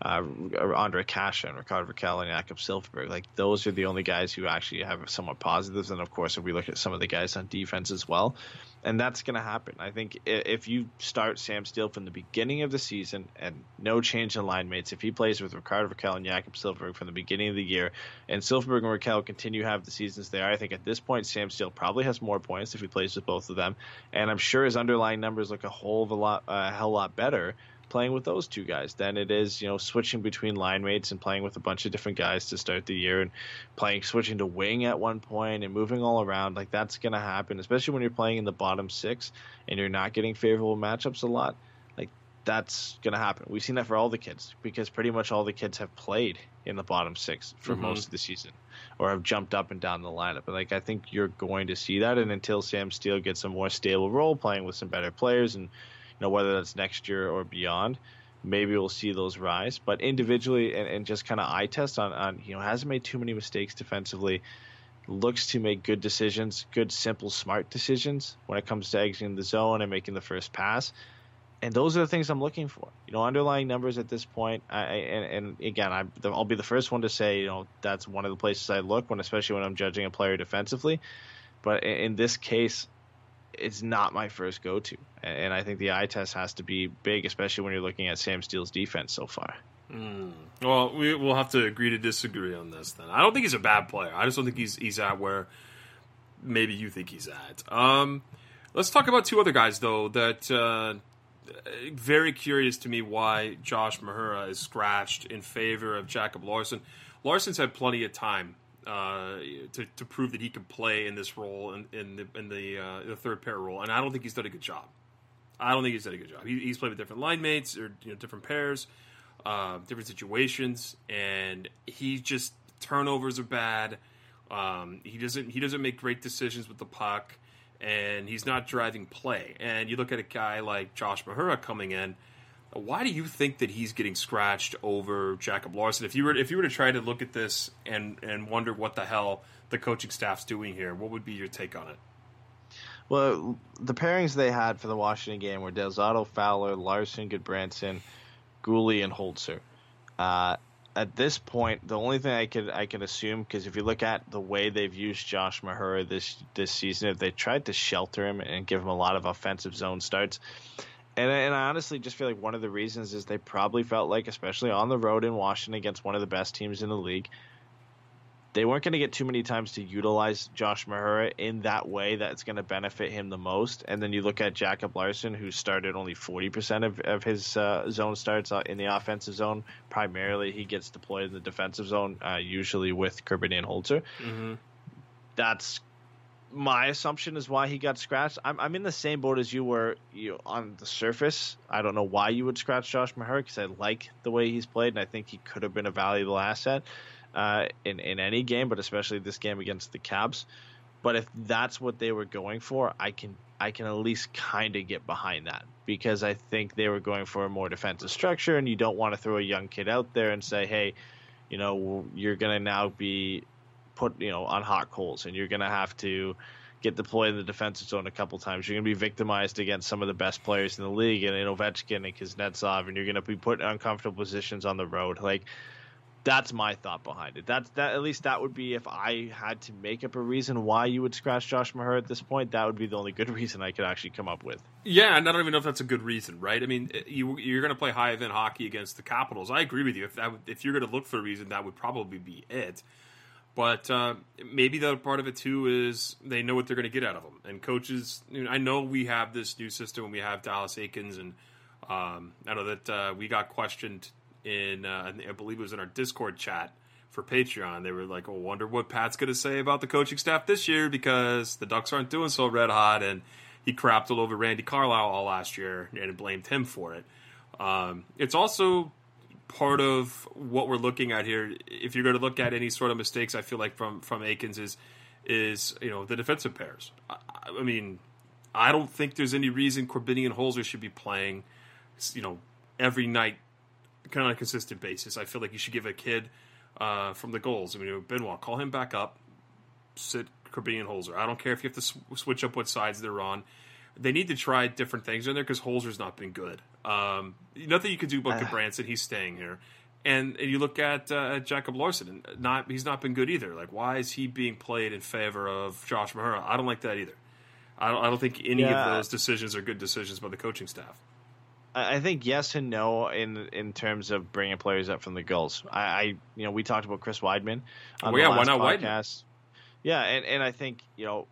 Speaker 4: uh, Ondrej Kase and Rickard Rakell and Jakob Silfverberg. Like those are the only guys who actually have somewhat positives. And of course, if we look at some of the guys on defense as well, and that's going to happen. I think if you start Sam Steele from the beginning of the season and no change in line mates, if he plays with Ricardo Rakell and Jakob Silfverberg from the beginning of the year, and Silfverberg and Rakell continue to have the seasons there, I think at this point Sam Steele probably has more points if he plays with both of them, and I'm sure his underlying numbers look a whole of a lot, a hell lot better playing with those two guys than it is, you know, switching between line mates and playing with a bunch of different guys to start the year and playing switching to wing at one point and moving all around. Like that's gonna happen, especially when you're playing in the bottom six and you're not getting favorable matchups a lot. Like that's gonna happen. We've seen that for all the kids because pretty much all the kids have played in the bottom six for mm-hmm. most of the season or have jumped up and down the lineup. But like I think you're going to see that and until Sam Steele gets a more stable role playing with some better players and know whether that's next year or beyond. Maybe we'll see those rise, but individually and, and just kind of eye test on, on you know hasn't made too many mistakes defensively. Looks to make good decisions, good, simple, smart decisions when it comes to exiting the zone and making the first pass and those are the things I'm looking for. You know, underlying numbers at this point. I, and, and again, I, will be the first one to say, you know, that's one of the places I look when, especially when I'm judging a player defensively. But in this case, it's not my first go to, and I think the eye test has to be big, especially when you're looking at Sam Steele's defense so far.
Speaker 3: Mm. Well, we, will have to agree to disagree on this. Then I don't think he's a bad player. I just don't think he's he's at where maybe you think he's at. Um, let's talk about two other guys though that uh, very curious to me why Josh Mahura is scratched in favor of Jacob Larsson. Larsson's had plenty of time uh, to, to prove that he could play in this role in, in the in the, uh, the third pair role, and I don't think he's done a good job. I don't think he's done a good job. He, he's played with different line mates or you know, different pairs, uh, different situations, and he just turnovers are bad. Um, he doesn't he doesn't make great decisions with the puck, and he's not driving play. And you look at a guy like Josh Mahura coming in why do you think that he's getting scratched over Jacob Larsson? If you were if you were to try to look at this and and wonder what the hell the coaching staff's doing here, what would be your take on it?
Speaker 4: Well, the pairings they had for the Washington game were Del Zotto, Fowler, Larsson, Gudbranson, Guhle, and Holzer. Uh, at this point, the only thing I could I can assume because if you look at the way they've used Josh Mahura this this season, if they tried to shelter him and give him a lot of offensive zone starts, and, and I honestly just feel like one of the reasons is they probably felt like, especially on the road in Washington against one of the best teams in the league, they weren't going to get too many times to utilize Josh Mahura in that way that's going to benefit him the most. And then you look at Jacob Larsson, who started only 40% of, of his uh, zone starts uh, in the offensive zone. Primarily, he gets deployed in the defensive zone, uh, usually with Kirby and Holzer. Mm-hmm. That's my assumption is why he got scratched. I'm, I'm in the same boat as you were you know, on the surface. I don't know why you would scratch Josh Mahura because I like the way he's played, and I think he could have been a valuable asset uh, in in any game, but especially this game against the Caps. But if that's what they were going for, I can I can at least kind of get behind that because I think they were going for a more defensive structure, and you don't want to throw a young kid out there and say, hey, you know, you're going to now be put you know on hot coals, and you're going to have to get deployed in the defensive zone a couple times. You're going to be victimized against some of the best players in the league, and in Ovechkin and Kuznetsov, and you're going to be put in uncomfortable positions on the road. Like that's my thought behind it. That's that at least that would be if I had to make up a reason why you would scratch Josh Maher at this point. That would be the only good reason I could actually come up with.
Speaker 3: Yeah, and I don't even know if that's a good reason, right? I mean, eh, you you're going to play high event hockey against the Capitals. I agree with you. If that if you're going to look for a reason, that would probably be it. But uh, maybe the other part of it too is they know what they're going to get out of them. And coaches, you know, I know we have this new system and we have Dallas Eakins, and um, I know that uh, we got questioned in, uh, I believe it was in our Discord chat for Patreon. They were like, "Oh, wonder what Pat's going to say about the coaching staff this year because the Ducks aren't doing so red hot." And he crapped all over Randy Carlyle all last year and blamed him for it. Um, it's also part of what we're looking at here. If you're going to look at any sort of mistakes, I feel like from from Eakins is is you know the defensive pairs. I, I mean, I don't think there's any reason Korbinian Holzer should be playing, you know, every night, kind of on a consistent basis. I feel like you should give a kid uh, from the Gulls. I mean, Benoit, call him back up, sit Korbinian Holzer. I don't care if you have to sw- switch up what sides they're on. They need to try different things in there because Holzer's not been good. Um, nothing you can do about uh. Branson. He's staying here. And, and you look at uh, Jacob Larsson, and not he's not been good either. Like, why is he being played in favor of Josh Mahura? I don't like that either. I don't, I don't think any yeah. of those decisions are good decisions by the coaching staff.
Speaker 4: I think yes and no in in terms of bringing players up from the Gulls. I, I you know we talked about Chris Wideman on
Speaker 3: well, yeah,
Speaker 4: the last
Speaker 3: why not
Speaker 4: podcast. Wideman? Yeah, and, and I think you know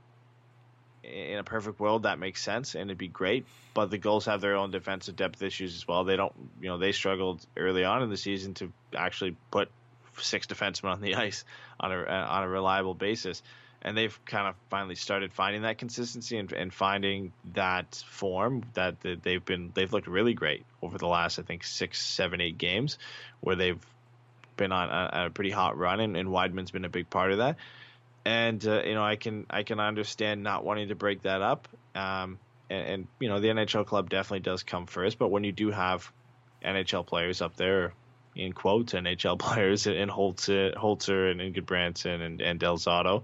Speaker 4: in a perfect world that makes sense and it'd be great. But the Gulls have their own defensive depth issues as well. They don't you know they struggled early on in the season to actually put six defensemen on the ice on a on a reliable basis and they've kind of finally started finding that consistency and, and finding that form that they've been they've looked really great over the last I think six, seven, eight games where they've been on a, a pretty hot run and, and Wideman's been a big part of that. And uh, you know I can I can understand not wanting to break that up. Um, and, and you know the NHL club definitely does come first, but when you do have NHL players up there in quotes NHL players in Holtz, Holzer and Ingrid Branson and, and Del Zotto,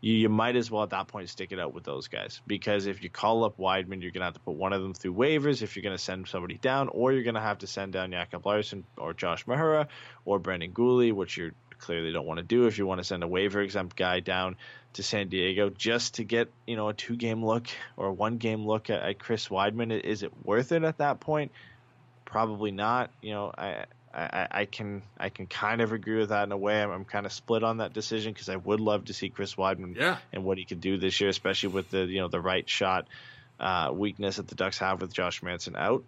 Speaker 4: you, you might as well at that point stick it out with those guys. Because if you call up Wideman, you're gonna have to put one of them through waivers. If you're gonna send somebody down, or you're gonna have to send down Jacob Larsson or Josh Mahura or Brendan Guhle, which you clearly don't want to do if you want to send a waiver exempt guy down to San Diego just to get you know a two game look or a one game look at, at Chris Wideman. Is it worth it at that point? Probably not. You know, I I, I, can I can kind of agree with that in a way. I'm, I'm kind of split on that decision because I would love to see Chris Wideman
Speaker 3: yeah.
Speaker 4: and what he could do this year, especially with the you know the right shot uh, weakness that the Ducks have with Josh Manson out.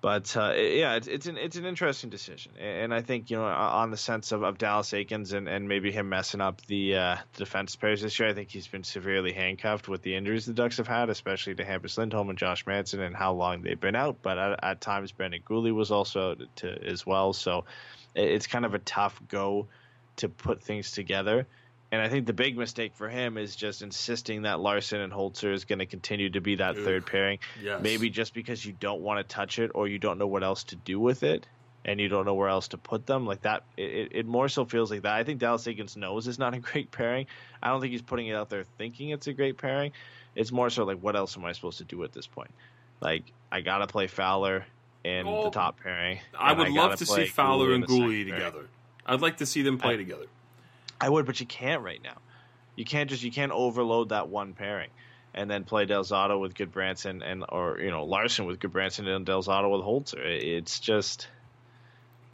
Speaker 4: But uh, yeah, it's it's an it's an interesting decision, and I think you know on the sense of, of Dallas Eakins and, and maybe him messing up the, uh, defense pairs this year, I think he's been severely handcuffed with the injuries the Ducks have had, especially to Hampus Lindholm and Josh Manson and how long they've been out. But at, at times, Brendan Guhle was also to, as well, so it's kind of a tough go to put things together. And I think the big mistake for him is just insisting that Larsson and Holzer is going to continue to be that third pairing.
Speaker 3: Yes.
Speaker 4: Maybe just because you don't want to touch it or you don't know what else to do with it and you don't know where else to put them. Like that, it, it more so feels like that. I think Dallas Eakins knows it's not a great pairing. I don't think he's putting it out there thinking it's a great pairing. It's more so like, what else am I supposed to do at this point? Like, I got to play Fowler in oh, the top pairing.
Speaker 3: I would I love to see Fowler and Guhle together. I'd like to see them play I, together.
Speaker 4: I would, but you can't right now. You can't just you can't overload that one pairing and then play Del Zotto with Gudbranson and or you know Larsson with Gudbranson and Del Zotto with Holzer. It's just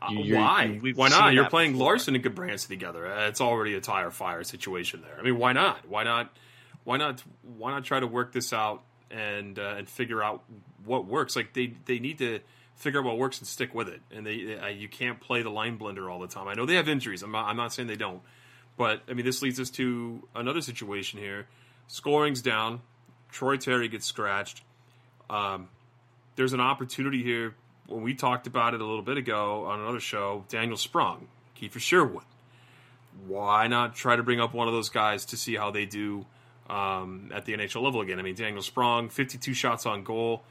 Speaker 3: uh, why? why not? You're playing before. Larsson and Gudbranson together. Uh, it's already a tire fire situation there. I mean, why not? Why not? Why not? Why not try to work this out and uh, and figure out what works? Like they they need to figure out what works and stick with it. And they, uh, you can't play the line blender all the time. I know they have injuries. I'm not, I'm not saying they don't, but I mean, this leads us to another situation here. Scoring's down. Troy Terry gets scratched. Um, there's an opportunity here. When we talked about it a little bit ago on another show, Daniel Sprong, Kiefer Sherwood. Why not try to bring up one of those guys to see how they do um, at the NHL level again? I mean, Daniel Sprong, 52 shots on goal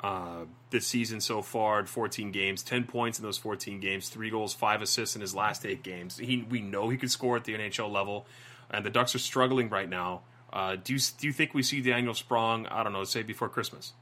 Speaker 3: uh, this season so far 14 games, 10 points in those 14 games, three goals, five assists in his last eight games. He, we know he can score at the NHL level, and the Ducks are struggling right now. Uh, do you do you think we see Daniel Sprong? I don't know, say before Christmas.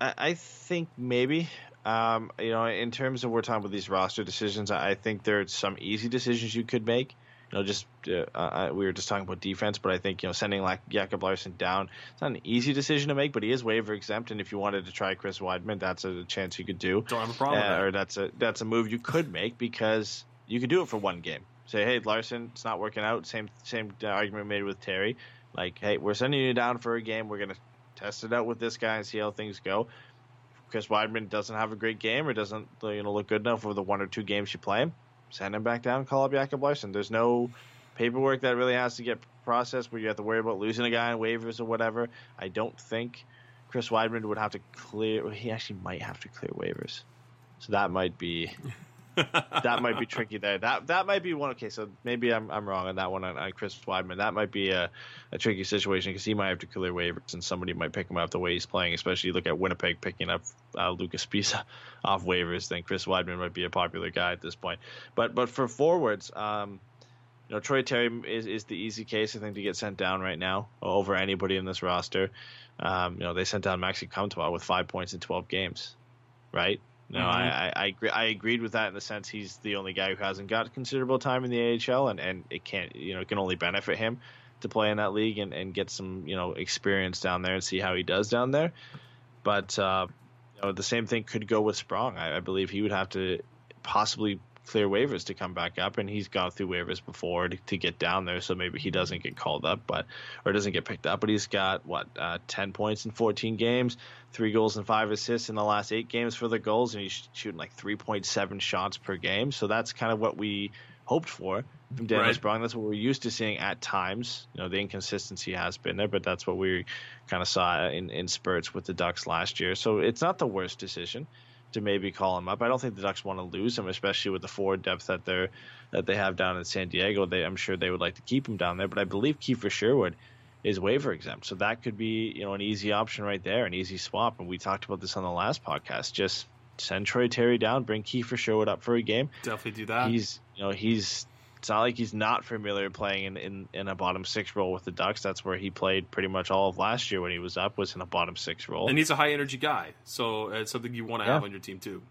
Speaker 4: I, I think maybe. Um, you know, in terms of we're talking about these roster decisions, I think there's some easy decisions you could make you know, just uh, uh, we were just talking about defense, but I think you know sending like Jacob Larsson down, it's not an easy decision to make, but he is waiver exempt, and if you wanted to try Chris Wideman, that's a chance you could do.
Speaker 3: Don't have a problem. Uh,
Speaker 4: or that's a that's a move you could make because you could do it for one game. Say, hey, Larsson, it's not working out. Same same argument made with Terry. Like, hey, we're sending you down for a game. We're gonna test it out with this guy and see how things go. Chris Wideman doesn't have a great game or doesn't you know look good enough for the one or two games you play him, send him back down. Call up Jacob Larsson. There's no paperwork that really has to get processed where you have to worry about losing a guy on waivers or whatever. I don't think Chris Wideman would have to clear. He actually might have to clear waivers, so that might be that might be tricky there. That that might be one. Okay, so maybe I'm I'm wrong on that one on, on Chris Wideman. That might be a, a tricky situation because he might have to clear waivers and somebody might pick him up the way he's playing. Especially look at Winnipeg picking up uh, Luca Sbisa off waivers. Then Chris Wideman might be a popular guy at this point. But but for forwards, um, you know Troy Terry is is the easy case I think to get sent down right now over anybody in this roster. Um, you know they sent down Maxi Comtois with five points in twelve games, right? No, mm-hmm. I, I, I, I agreed with that in the sense he's the only guy who hasn't got considerable time in the AHL, and, and it can't you know it can only benefit him to play in that league and, and get some you know experience down there and see how he does down there. But uh, you know the same thing could go with Sprong. I, I believe he would have to possibly clear waivers to come back up, and he's gone through waivers before to, to, get down there, so maybe he doesn't get called up, but or doesn't get picked up. But he's got what uh, ten points in fourteen games, three goals and five assists in the last eight games for the Gulls, and he's shooting like three point seven shots per game. So that's kind of what we hoped for from Dennis right. Sprong. That's what we're used to seeing at times. You know, the inconsistency has been there, but that's what we kind of saw in, in spurts with the Ducks last year. So it's not the worst decision to maybe call him up. I don't think the Ducks want to lose him, especially with the forward depth that they're that they have down in San Diego. They, I'm sure they would like to keep him down there, but I believe Kiefer Sherwood is waiver exempt, so that could be you know an easy option right there, an easy swap. And we talked about this on the last podcast. Just send Troy Terry down, bring Kiefer Sherwood up for a game.
Speaker 3: Definitely do that.
Speaker 4: He's you know he's it's not like he's not familiar playing in, in, in, a bottom six role with the Ducks. That's where he played pretty much all of last year when he was up, was in a bottom six role.
Speaker 3: And he's a high energy guy, so it's something you want to yeah. have on your team too.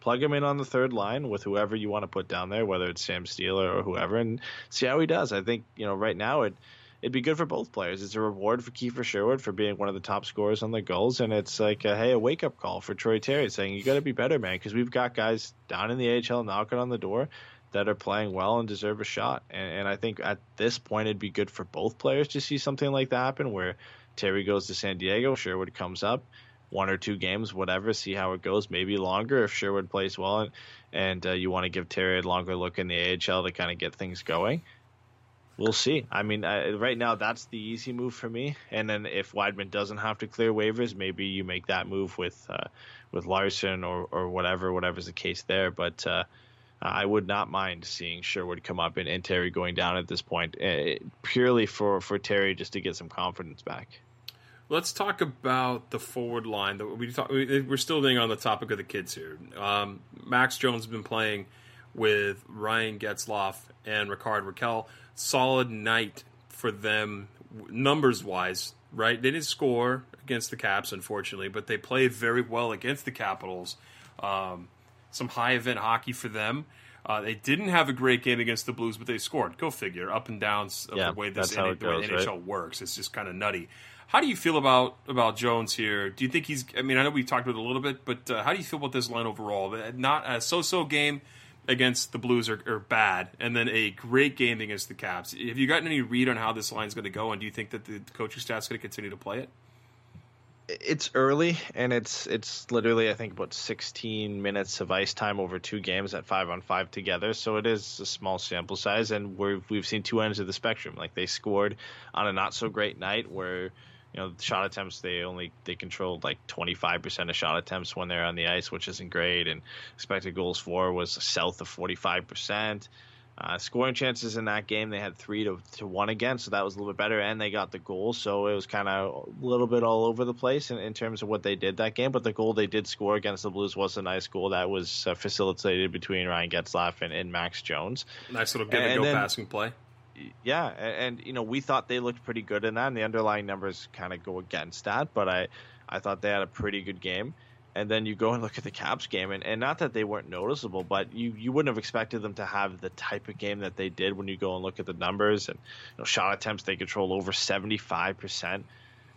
Speaker 4: Plug him in on the third line with whoever you want to put down there, whether it's Sam Steeler or whoever, and see how he does. I think you know right now it it'd be good for both players. It's a reward for Kiefer Sherwood for being one of the top scorers on the Gulls, and it's like a, hey a wake up call for Troy Terry saying you got to be better, man, because we've got guys down in the AHL knocking on the door that are playing well and deserve a shot. And, and I think at this point, it'd be good for both players to see something like that happen where Terry goes to San Diego, Sherwood comes up, one or two games, whatever, see how it goes, maybe longer if Sherwood plays well and, and uh, you want to give Terry a longer look in the AHL to kind of get things going. We'll see. I mean, uh, right now that's the easy move for me. And then if Wideman doesn't have to clear waivers, maybe you make that move with uh, with Larsson or or whatever, whatever's the case there. But uh, I would not mind seeing Sherwood come up and, and Terry going down at this point, uh, purely for, for Terry just to get some confidence back.
Speaker 3: Let's talk about the forward line. We talk, we're still being on the topic of the kids here. Um, Max Jones has been playing with Ryan Getzlaf and Rickard Rakell. Solid night for them, numbers wise. Right, they didn't score against the Caps, unfortunately, but they played very well against the Capitals. Um, some high event hockey for them. Uh, they didn't have a great game against the Blues, but they scored. Go figure. Up and downs of
Speaker 4: yeah,
Speaker 3: the way this N-
Speaker 4: goes,
Speaker 3: NHL
Speaker 4: right?
Speaker 3: works. It's just kind of nutty. How do you feel about about Jones here? Do you think he's? I mean, I know we talked about it a little bit, but uh, how do you feel about this line overall? Not a so-so game against the Blues are, are, bad, and then a great game against the Caps. Have you gotten any read on how this line is going to go, and do you think that the coaching staff is going to continue to play it?
Speaker 4: It's early and it's it's literally I think about 16 minutes of ice time over two games at five on five together. So it is a small sample size, and we've we've seen two ends of the spectrum. Like they scored on a not so great night where you know shot attempts they only they controlled like 25% of shot attempts when they're on the ice, which isn't great, and expected goals for was south of 45%. Uh, scoring chances in that game, they had three to, to one again, so that was a little bit better, and they got the goal, so it was kind of a little bit all over the place in, in terms of what they did that game. But the goal they did score against the Blues was a nice goal that was uh, facilitated between Ryan Getzlaf and, and Max Jones.
Speaker 3: Nice little give and, and go then, passing play.
Speaker 4: Yeah, and, and you know we thought they looked pretty good in that, and the underlying numbers kind of go against that, but I I thought they had a pretty good game and then you go and look at the Caps game, and, and not that they weren't noticeable, but you, you wouldn't have expected them to have the type of game that they did when you go and look at the numbers and you know, shot attempts. They control over seventy five percent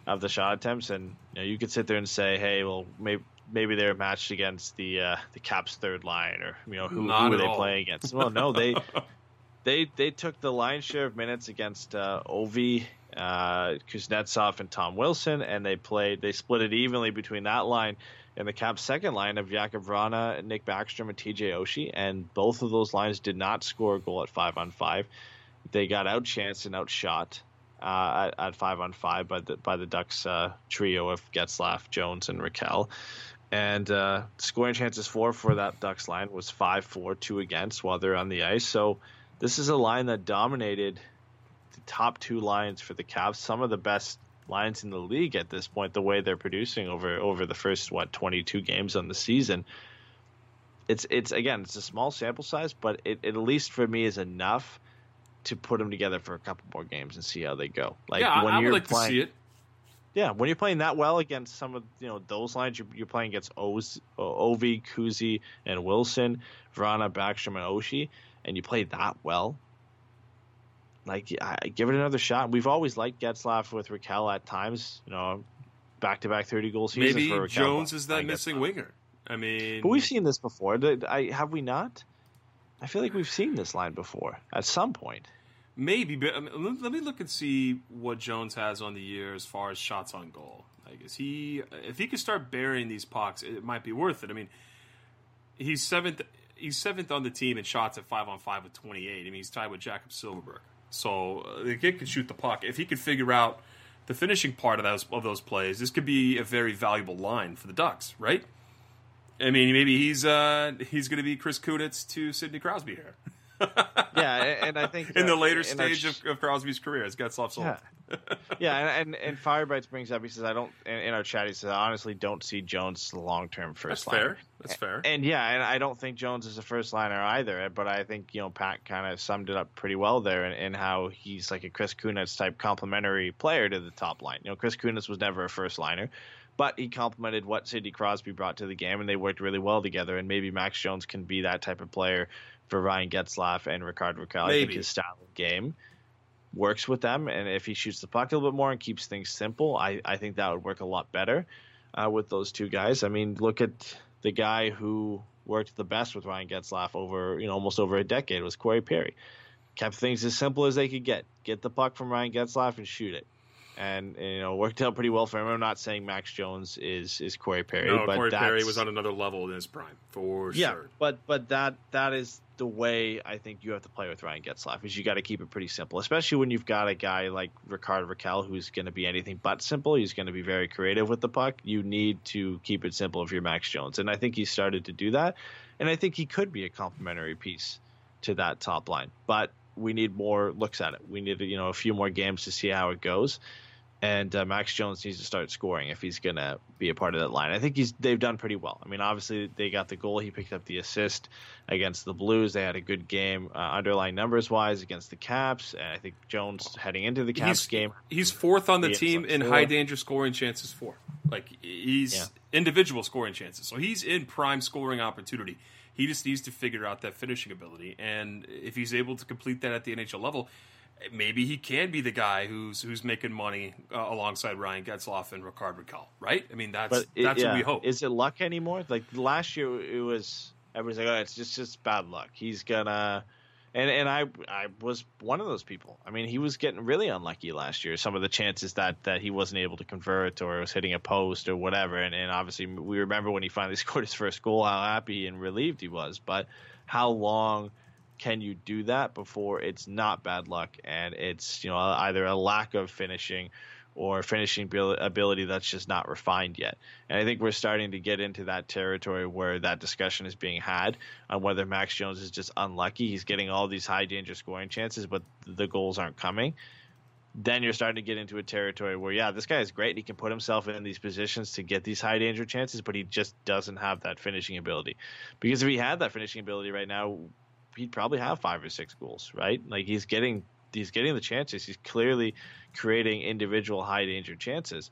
Speaker 4: of the shot attempts, and you, know, you could sit there and say, hey, well, maybe maybe they're matched against the uh, the Caps third line, or you know who, who are they all. playing against? Well, no, they they they took the lion's share of minutes against uh, Ovi, uh, Kuznetsov, and Tom Wilson, and they played. They split it evenly between that line and the Caps' second line of Jakub Vrana, Nick Backstrom, and TJ Oshie, and both of those lines did not score a goal at five on five. They got outchanced and outshot uh, at, at five on five by the by the Ducks uh, trio of Getzlaf, Jones, and Rakell. And uh, scoring chances for for that Ducks line was five four two against while they're on the ice. So this is a line that dominated the top two lines for the Caps. Some of the best lines in the league at this point. The way they're producing over over the first what twenty two games on the season. It's it's again it's a small sample size, but it, it at least for me is enough to put them together for a couple more games and see how they go. Like
Speaker 3: yeah,
Speaker 4: when
Speaker 3: I, I
Speaker 4: you're
Speaker 3: would like
Speaker 4: playing,
Speaker 3: to see it.
Speaker 4: yeah, when you're playing that well against some of you know those lines, you're, you're playing against Oz, Ovi, Kuzi, and Wilson, Vrana, Backstrom, and Oshie, and you play that well. Like, I, give it another shot. We've always liked Getzlaf with Rakell at times. You know, back to back thirty goal seasons
Speaker 3: Maybe
Speaker 4: for Rakell.
Speaker 3: Jones is that missing winger. I mean,
Speaker 4: But we've seen this before. Did I have we not? I feel like we've seen this line before at some point.
Speaker 3: Maybe, but I mean, let- let me look and see what Jones has on the year as far as shots on goal. Like, is he if he could start burying these pucks, it might be worth it. I mean, he's seventh. He's seventh on the team in shots at five on five with twenty eight. I mean, he's tied with Jakob Silfverberg. So uh, the kid can shoot the puck. If he could figure out the finishing part of those of those plays, this could be a very valuable line for the Ducks, right? I mean, maybe he's uh, he's going to be Chris Kunitz to Sidney Crosby here
Speaker 4: Yeah, and and I think
Speaker 3: in the
Speaker 4: uh,
Speaker 3: later stage of, of Crosby's career as Getzlaf sold.
Speaker 4: Yeah. yeah, and, and and Firebites brings up. He says, "I don't." In, our chat, he says, "I honestly don't see Jones the long term first
Speaker 3: That's
Speaker 4: liner."
Speaker 3: fair. That's fair.
Speaker 4: And yeah, and I don't think Jones is a first liner either. But I think you know Pat kind of summed it up pretty well there, in, in how he's like a Chris Kunitz type complementary player to the top line. You know, Chris Kunitz was never a first liner, but he complemented what Sidney Crosby brought to the game, and they worked really well together. And maybe Max Jones can be that type of player for Ryan Getzlaf and Rickard Rakell. I think his style of game works with them, and if he shoots the puck a little bit more and keeps things simple, I, I think that would work a lot better uh, with those two guys. I mean, look at the guy who worked the best with Ryan Getzlaf over you know almost over a decade was Corey Perry. Kept things as simple as they could get. Get the puck from Ryan Getzlaf and shoot it. And, and, you know worked out pretty well for him. I'm not saying Max Jones is is Corey Perry,
Speaker 3: no,
Speaker 4: but
Speaker 3: Corey Perry was on another level in his prime for
Speaker 4: yeah,
Speaker 3: sure.
Speaker 4: but but that that is the way I think you have to play with Ryan Getzlaf is you got to keep it pretty simple, especially when you've got a guy like Rickard Rakell who's going to be anything but simple. He's going to be very creative with the puck. You need to keep it simple if you're Max Jones, and I think he started to do that, and I think he could be a complementary piece to that top line, but we need more looks at it. We need you know a few more games to see how it goes. And uh, Max Jones needs to start scoring if he's going to be a part of that line. I think he's they've done pretty well. I mean, obviously they got the goal. He picked up the assist against the Blues. They had a good game, uh, underlying numbers wise, against the Caps. And I think Jones heading into the Caps
Speaker 3: He's,
Speaker 4: game.
Speaker 3: he's fourth on the team in high danger scoring chances for. Like he's
Speaker 4: Yeah.
Speaker 3: individual scoring chances. So he's in prime scoring opportunity. He just needs to figure out that finishing ability. And if he's able to complete that at the NHL level, maybe he can be the guy who's who's making money uh, alongside Ryan Getzlaff and Rickard Rakell, right? I mean, that's
Speaker 4: But it-
Speaker 3: that's
Speaker 4: yeah,
Speaker 3: what we hope.
Speaker 4: Is it luck anymore? Like last year, it was everyone's like, oh, it's just just bad luck. He's gonna. And, and I I was one of those people. I mean, he was getting really unlucky last year. Some of the chances that, that he wasn't able to convert or was hitting a post or whatever. And, and obviously, we remember when he finally scored his first goal, how happy and relieved he was. But how long can you do that before it's not bad luck and it's you know either a lack of finishing or finishing ability that's just not refined yet. And I think we're starting to get into that territory where that discussion is being had on whether Max Jones is just unlucky. He's getting all these high danger scoring chances, but the goals aren't coming. Then you're starting to get into a territory where, yeah, this guy is great. He can put himself in these positions to get these high danger chances, but he just doesn't have that finishing ability. Because if he had that finishing ability right now, he'd probably have five or six goals, right? Like he's getting he's getting the chances. He's clearly creating individual high danger chances.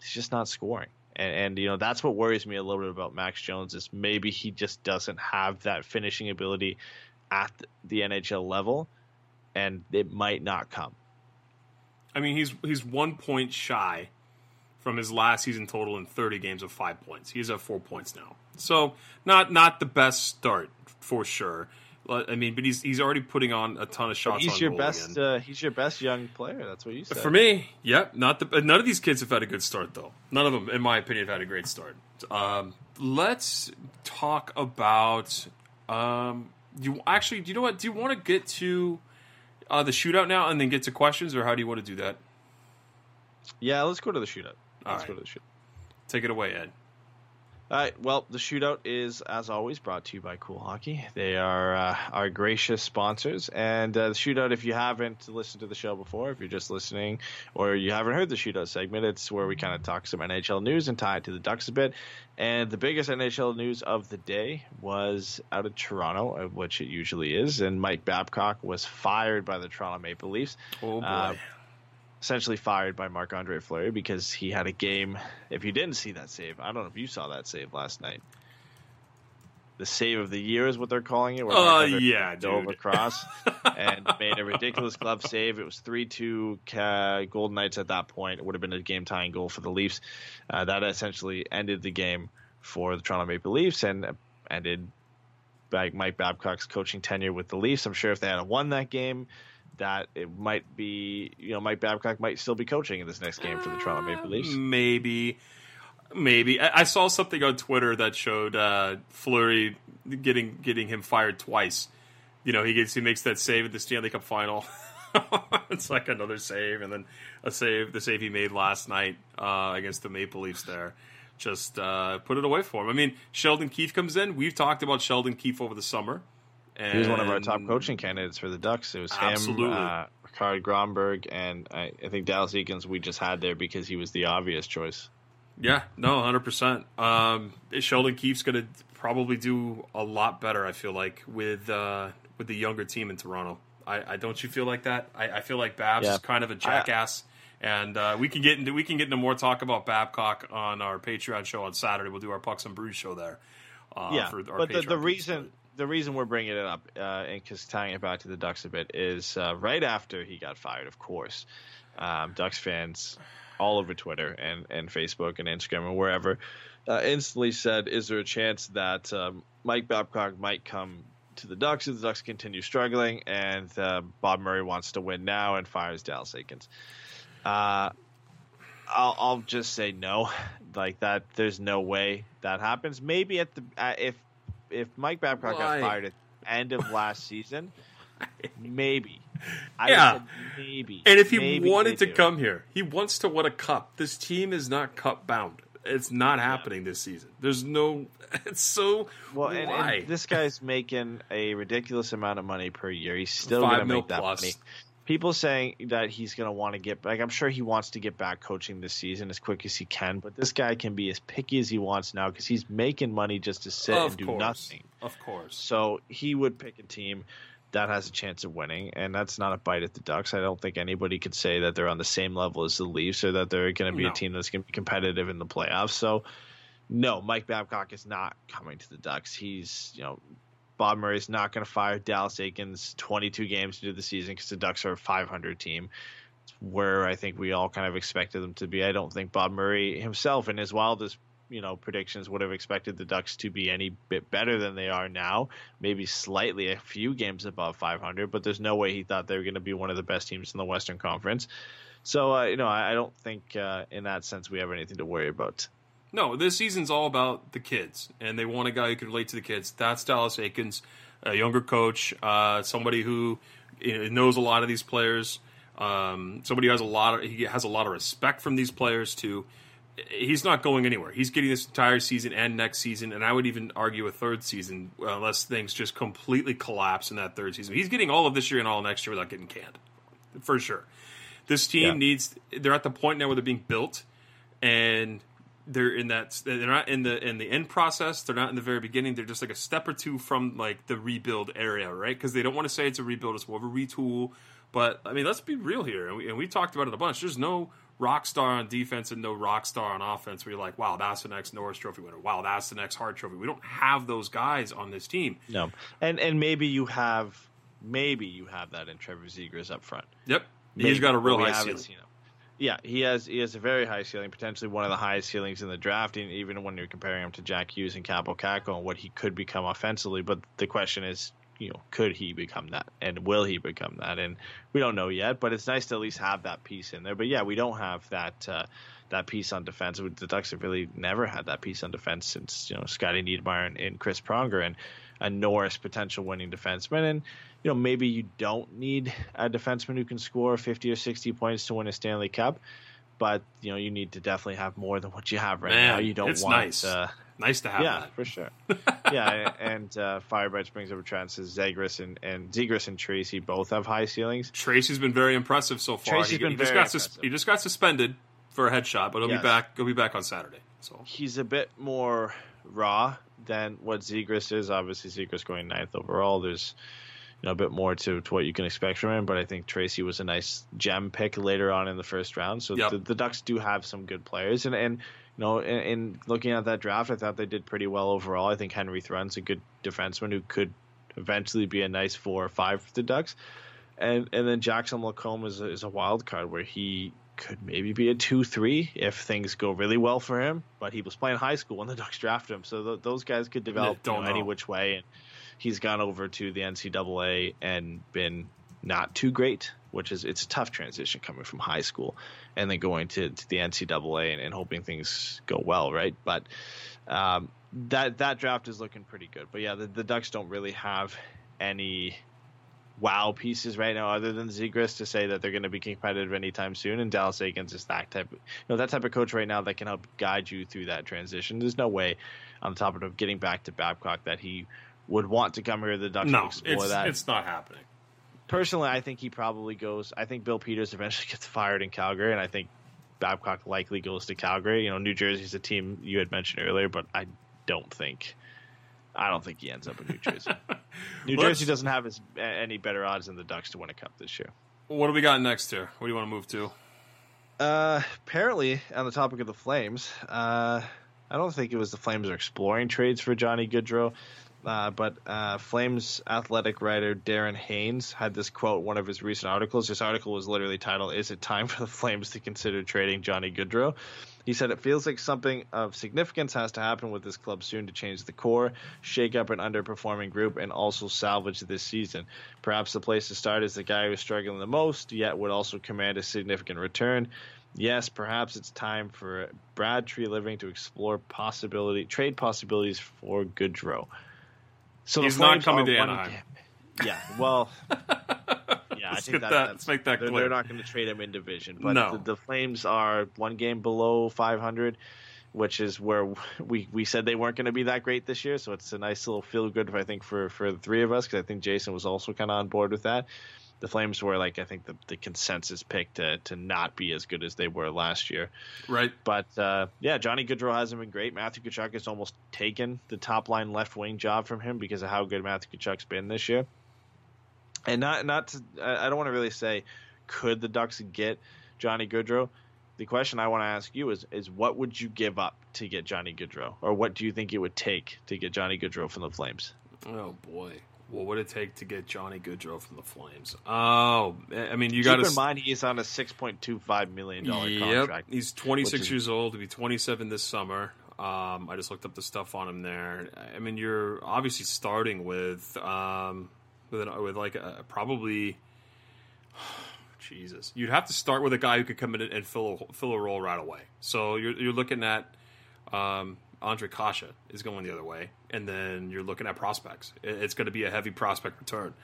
Speaker 4: He's just not scoring. And, and you know that's what worries me a little bit about Max Jones is maybe he just doesn't have that finishing ability at the NHL level, and it might not come.
Speaker 3: I mean, he's he's one point shy from his last season total in 30 games of five points. He's at four points now, so not not the best start for sure. I mean, but he's he's already putting on a ton of shots.
Speaker 4: he's
Speaker 3: on
Speaker 4: your best. Uh, he's your best young player. That's what you said.
Speaker 3: For me, yep. Not the none of these kids have had a good start though. None of them, in my opinion, have had a great start. Um, let's talk about. Um, you actually, do you know what? Do you want to get to uh, the shootout now and then get to questions, or how do you want to do that?
Speaker 4: yeah, let's go to the shootout.
Speaker 3: All
Speaker 4: Let's
Speaker 3: right.
Speaker 4: go to the shootout.
Speaker 3: Take it away, Ed.
Speaker 4: All right. Well, the shootout is, as always, brought to you by Cool Hockey. They are uh, our gracious sponsors. And uh, the shootout, if you haven't listened to the show before, if you're just listening or you haven't heard the shootout segment, it's where we kind of talk some NHL news and tie it to the Ducks a bit. And the biggest NHL news of the day was out of Toronto, uh, which it usually is. And Mike Babcock was fired by the Toronto Maple Leafs
Speaker 3: Oh boy.
Speaker 4: Uh, essentially fired by Marc Andre Fleury because he had a game. If you didn't see that save, I don't know if you saw that save last night. The save of the year is what they're calling it. where
Speaker 3: Uh, yeah,
Speaker 4: dove across and made a ridiculous glove save. It was three two uh, Golden Knights at that point. It would have been a game tying goal for the Leafs. Uh, that essentially ended the game for the Toronto Maple Leafs and ended Mike Babcock's coaching tenure with the Leafs. I'm sure if they had won that game, that it might be you know Mike Babcock might still be coaching in this next game for the Toronto Maple Leafs.
Speaker 3: Maybe, maybe. I, I saw something on Twitter that showed uh, Fleury getting getting him fired twice. You know, he gets he makes that save at the Stanley Cup final. it's like another save, and then a save, the save he made last night uh, against the Maple Leafs. There, just uh, put it away for him. I mean, Sheldon Keefe comes in. We've talked about Sheldon Keefe over the summer. And
Speaker 4: He was one of our top coaching candidates for the Ducks. It was
Speaker 3: Absolutely.
Speaker 4: him, uh, Rikard Grönborg, and I, I think Dallas Eakins. We just had there because he was the obvious choice.
Speaker 3: Yeah, no, hundred percent. Um, Sheldon Keefe's going to probably do a lot better. I feel like with uh, with the younger team in Toronto. I, I don't you feel like that? I, I feel like Babs
Speaker 4: Yeah.
Speaker 3: is kind of a jackass, and uh, we can get into we can get into more talk about Babcock on our Patreon show on Saturday. We'll do our Pucks and Brews show there. Uh,
Speaker 4: yeah,
Speaker 3: for our
Speaker 4: but the, the reason the reason we're bringing it up, uh, and because tying it back to the Ducks a bit, is uh, right after he got fired. Of course, um, Ducks fans all over Twitter and, and Facebook and Instagram and wherever uh, instantly said, "Is there a chance that um, Mike Babcock might come to the Ducks if the Ducks continue struggling and uh, Bob Murray wants to win now and fires Dallas Eakins?" Uh, I'll, I'll just say no. Like that, there's no way that happens. Maybe at the uh, if if Mike Babcock
Speaker 3: Why?
Speaker 4: got fired at the end of last season, maybe. I
Speaker 3: Yeah.
Speaker 4: maybe.
Speaker 3: And if he
Speaker 4: Maybe
Speaker 3: wanted to
Speaker 4: do.
Speaker 3: come here, he wants to win a cup. This team is not cup bound. It's not happening this season. There's no. It's so.
Speaker 4: well, and, and this guy's making a ridiculous amount of money per year. He's still going to make that
Speaker 3: plus.
Speaker 4: money. People saying that he's going to want to get back. I'm sure he wants to get back coaching this season as quick as he can. But this guy can be as picky as he wants now because he's making money just to sit
Speaker 3: of
Speaker 4: and do
Speaker 3: course,
Speaker 4: nothing.
Speaker 3: Of course.
Speaker 4: So he would pick a team that has a chance of winning, and that's not a bite at the Ducks. I don't think anybody could say that they're on the same level as the Leafs or that they're going to be
Speaker 3: No.
Speaker 4: a team that's going to be competitive in the playoffs. So, no, Mike Babcock is not coming to the Ducks. He's, you know, Bob Murray's not going to fire Dallas Eakins 22 games into the season because the Ducks are a 500 team. It's where I think we all kind of expected them to be. I don't think Bob Murray himself, in his wildest you know predictions, would have expected the Ducks to be any bit better than they are now. Maybe slightly a few games above 500, but there's no way he thought they were going to be one of the best teams in the Western Conference. So uh, you know, I, I don't think uh, in that sense we have anything to worry about.
Speaker 3: No, this season's all about the kids, and they want a guy who can relate to the kids. That's Dallas Eakins, a younger coach, uh, somebody who knows a lot of these players, um, somebody who has a lot of he has a lot of respect from these players too. He's not going anywhere. He's getting this entire season and next season, and I would even argue a third season unless things just completely collapse in that third season. He's getting all of this year and all next year without getting canned, for sure. This team
Speaker 4: Yeah.
Speaker 3: needs. They're at the point now where they're being built, and they're in that they're not in the in the end process. They're not in the very beginning. They're just like a step or two from like the rebuild area right? Because they don't want to say it's a rebuild it's more of a retool. But i mean let's be real here and we, and we talked about it a bunch. There's no rock star on defense and no rock star on offense where you're like wow that's the next norris trophy winner. Wow that's the next hart trophy. We don't have those guys on this team.
Speaker 4: No, and and maybe you have maybe you have that in Trevor Zegras up front.
Speaker 3: yep.
Speaker 4: Maybe,
Speaker 3: he's got a real high ceiling.
Speaker 4: Yeah, he has he has a very high ceiling, potentially one of the highest ceilings in the draft, even when you're comparing him to Jack Hughes and Kaapo Kakko and what he could become offensively. But the question is, you know, could he become that, and will he become that? And we don't know yet, but it's nice to at least have that piece in there. But yeah, we don't have that uh, that piece on defense. The Ducks have really never had that piece on defense since you know Scotty Niedermayer and, and Chris Pronger and a Norris potential winning defenseman. And you know maybe you don't need a defenseman who can score 50 or 60 points to win a Stanley Cup. But you know you need to definitely have more than what you have right
Speaker 3: Man,
Speaker 4: now. You don't
Speaker 3: it's
Speaker 4: want
Speaker 3: nice.
Speaker 4: uh,
Speaker 3: Nice to have
Speaker 4: yeah,
Speaker 3: that.
Speaker 4: for sure. yeah, and uh, brings up a trend says Zegras and and Zegras and Tracey both have high ceilings.
Speaker 3: Tracey's been very impressive so far.
Speaker 4: Tracey's
Speaker 3: he,
Speaker 4: been
Speaker 3: he just
Speaker 4: very
Speaker 3: got sus- he just got suspended for a headshot, but he'll
Speaker 4: Yes.
Speaker 3: be back. He'll be back on Saturday. So
Speaker 4: He's a bit more raw than what Zegras is. Obviously, Zegras going ninth overall. There's you know a bit more to, to what you can expect from him, but I think Tracey was a nice gem pick later on in the first round. So
Speaker 3: Yep.
Speaker 4: the, the Ducks do have some good players, and and you know in, in looking at that draft, I thought they did pretty well overall. I think Henry Thrun's a good defenseman who could eventually be a nice four or five for the Ducks. And and then Jackson Lacombe is a, is a wild card where he could maybe be a two three if things go really well for him. But he was playing high school when the Ducks drafted him, so th- those guys could develop you know, any which way. And he's gone over to the NCAA and been not too great, which is it's a tough transition coming from high school and then going to, to the NCAA and, and hoping things go well, right? But um, that that draft is looking pretty good. But yeah, the, the Ducks don't really have any wow pieces right now other than Zegras to say that they're going to be competitive anytime soon. And Dallas Eakins is that type, you know, that type of coach right now that can help guide you through that transition. There's no way on top of getting back to Babcock that he would want to come here to the Ducks to
Speaker 3: no,
Speaker 4: explore
Speaker 3: it's
Speaker 4: that.
Speaker 3: it's not happening.
Speaker 4: Personally, I think he probably goes. I think Bill Peters eventually gets fired in Calgary, and I think Babcock likely goes to Calgary. You know, New Jersey's a team you had mentioned earlier, but I don't think. I don't think he ends up in New Jersey. New
Speaker 3: Let's-
Speaker 4: Jersey doesn't have as, any better odds than the Ducks to win a cup this year.
Speaker 3: What do we got next here? What do you want to move to?
Speaker 4: Uh, apparently, on the topic of the Flames, uh, I don't think it was the Flames are exploring trades for Johnny Gaudreau, uh, but uh, Flames athletic writer Darren Haynes had this quote one of his recent articles. This article was literally titled, Is it time for the Flames to consider trading Johnny Gaudreau? He said it feels like something of significance has to happen with this club soon to change the core, shake up an underperforming group, and also salvage this season. Perhaps the place to start is the guy who's struggling the most, yet would also command a significant return. Yes, perhaps it's time for Brad Treliving to explore possibility trade possibilities for Gaudreau. So the
Speaker 3: He's not coming to
Speaker 4: one
Speaker 3: Anaheim.
Speaker 4: ga- Yeah, well, yeah, I
Speaker 3: Let's
Speaker 4: think
Speaker 3: get
Speaker 4: that,
Speaker 3: that-
Speaker 4: that's,
Speaker 3: let's make that
Speaker 4: they're,
Speaker 3: clear.
Speaker 4: they're not going to trade him in division, but
Speaker 3: No.
Speaker 4: the, the Flames are one game below 500, which is where we, we said they weren't going to be that great this year. So it's a nice little feel good, I think, for for the three of us because I think Jason was also kind of on board with that. The Flames were like I think the, the consensus pick to to not be as good as they were last year.
Speaker 3: Right.
Speaker 4: But uh, yeah, Johnny Gaudreau hasn't been great. Matthew Tkachuk has almost taken the top line left wing job from him because of how good Matthew Tkachuk's been this year. And not not to, I I don't want to really say could the Ducks get Johnny Gaudreau. The question I want to ask you is is what would you give up to get Johnny Gaudreau, or what do you think it would take to get Johnny Gaudreau from the Flames?
Speaker 3: Oh boy. What would it take to get Johnny Gaudreau from the Flames? Oh, I mean, you
Speaker 4: Keep
Speaker 3: got to
Speaker 4: in mind he's on a six point two five million dollar
Speaker 3: Yep,
Speaker 4: contract.
Speaker 3: he's 26
Speaker 4: which is-
Speaker 3: years old. He'll be 27 this summer. Um, I just looked up the stuff on him there. I mean, you're obviously starting with um, with an, with like a, probably. Jesus, you'd have to start with a guy who could come in and fill a, fill a role right away. So you're you're looking at um, Ondrej Kase is going the other way, and then you're looking at prospects. It's going to be a heavy prospect return.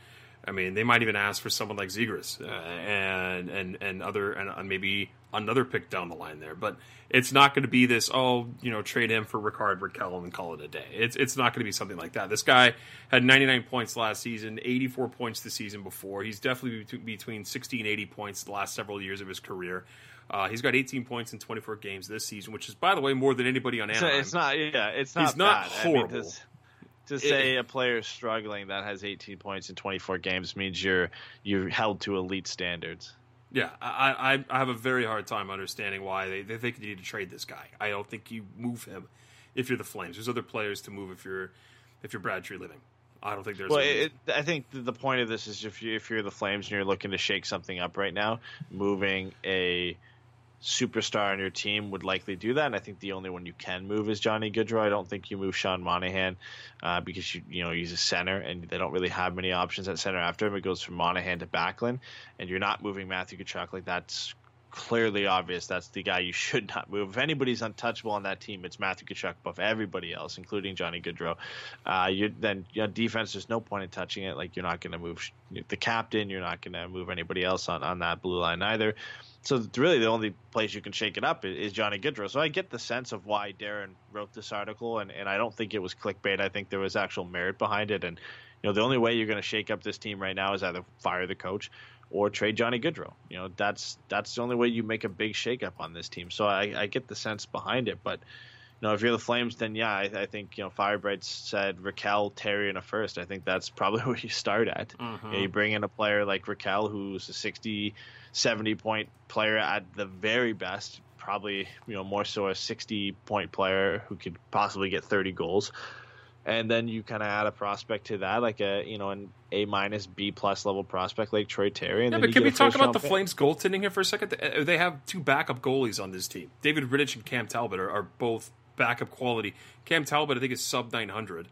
Speaker 3: I mean, they might even ask for someone like Zegras uh, and and and other and maybe another pick down the line there. But it's not going to be this. Oh, you know, trade him for Rickard Rakell and call it a day. It's it's not going to be something like that. This guy had 99 points last season, 84 points the season before. He's definitely between 60 and 80 points the last several years of his career. Uh, he's got 18 points in 24 games this season, which is, by the way, more than anybody on
Speaker 4: So
Speaker 3: Anaheim.
Speaker 4: it's not. Yeah, it's not.
Speaker 3: He's not
Speaker 4: bad. I mean,
Speaker 3: horrible.
Speaker 4: to, to say a player struggling that has 18 points in 24 games means you're you're held to elite standards.
Speaker 3: Yeah, I, I, I have a very hard time understanding why they, they think you need to trade this guy. I don't think you move him if you're the Flames. There's other players to move if you're if you're Brad Treliving. I don't think there's.
Speaker 4: Well, it, I think the the point of this is if you if you're the Flames and you're looking to shake something up right now, moving a superstar on your team would likely do that. And I think the only one you can move is Johnny Gaudreau. I don't think you move Sean Monahan uh, because you you know he's a center and they don't really have many options at center after him. It goes from Monahan to Backlund, and you're not moving Matthew Tkachuk like that's clearly obvious that's the guy you should not move. If anybody's untouchable on that team, it's Matthew Tkachuk above everybody else, including Johnny Gaudreau. Uh, you then you know, defense. There's no point in touching it. Like you're not going to move the captain. You're not going to move anybody else on on that blue line either. So really, the only place you can shake it up is, Johnny Gaudreau. So I get the sense of why Darren wrote this article, and, and I don't think it was clickbait. I think there was actual merit behind it. And you know, the only way you're going to shake up this team right now is either fire the coach or trade Johnny Gaudreau. You know, that's that's the only way you make a big shakeup on this team. So I, I get the sense behind it, but you know, if you're the Flames, then yeah, I, I think you know Firebright said Rakell, Terry, and a first. I think that's probably where you start at.
Speaker 3: Mm-hmm.
Speaker 4: You, know, you bring in a player like Rakell, who's a 60, 70 point player at the very best, probably you know more so a 60 point player who could possibly get 30 goals and then you kind of add a prospect to that, like a you know an A minus B plus level prospect like Troy Terry. And
Speaker 3: yeah,
Speaker 4: then
Speaker 3: but
Speaker 4: you
Speaker 3: can we talk about the
Speaker 4: pick.
Speaker 3: Flames goaltending here for a second? Uh, They have two backup goalies on this team. David Rittich and Cam Talbot are, are both backup quality. Cam Talbot, I think, is sub 900.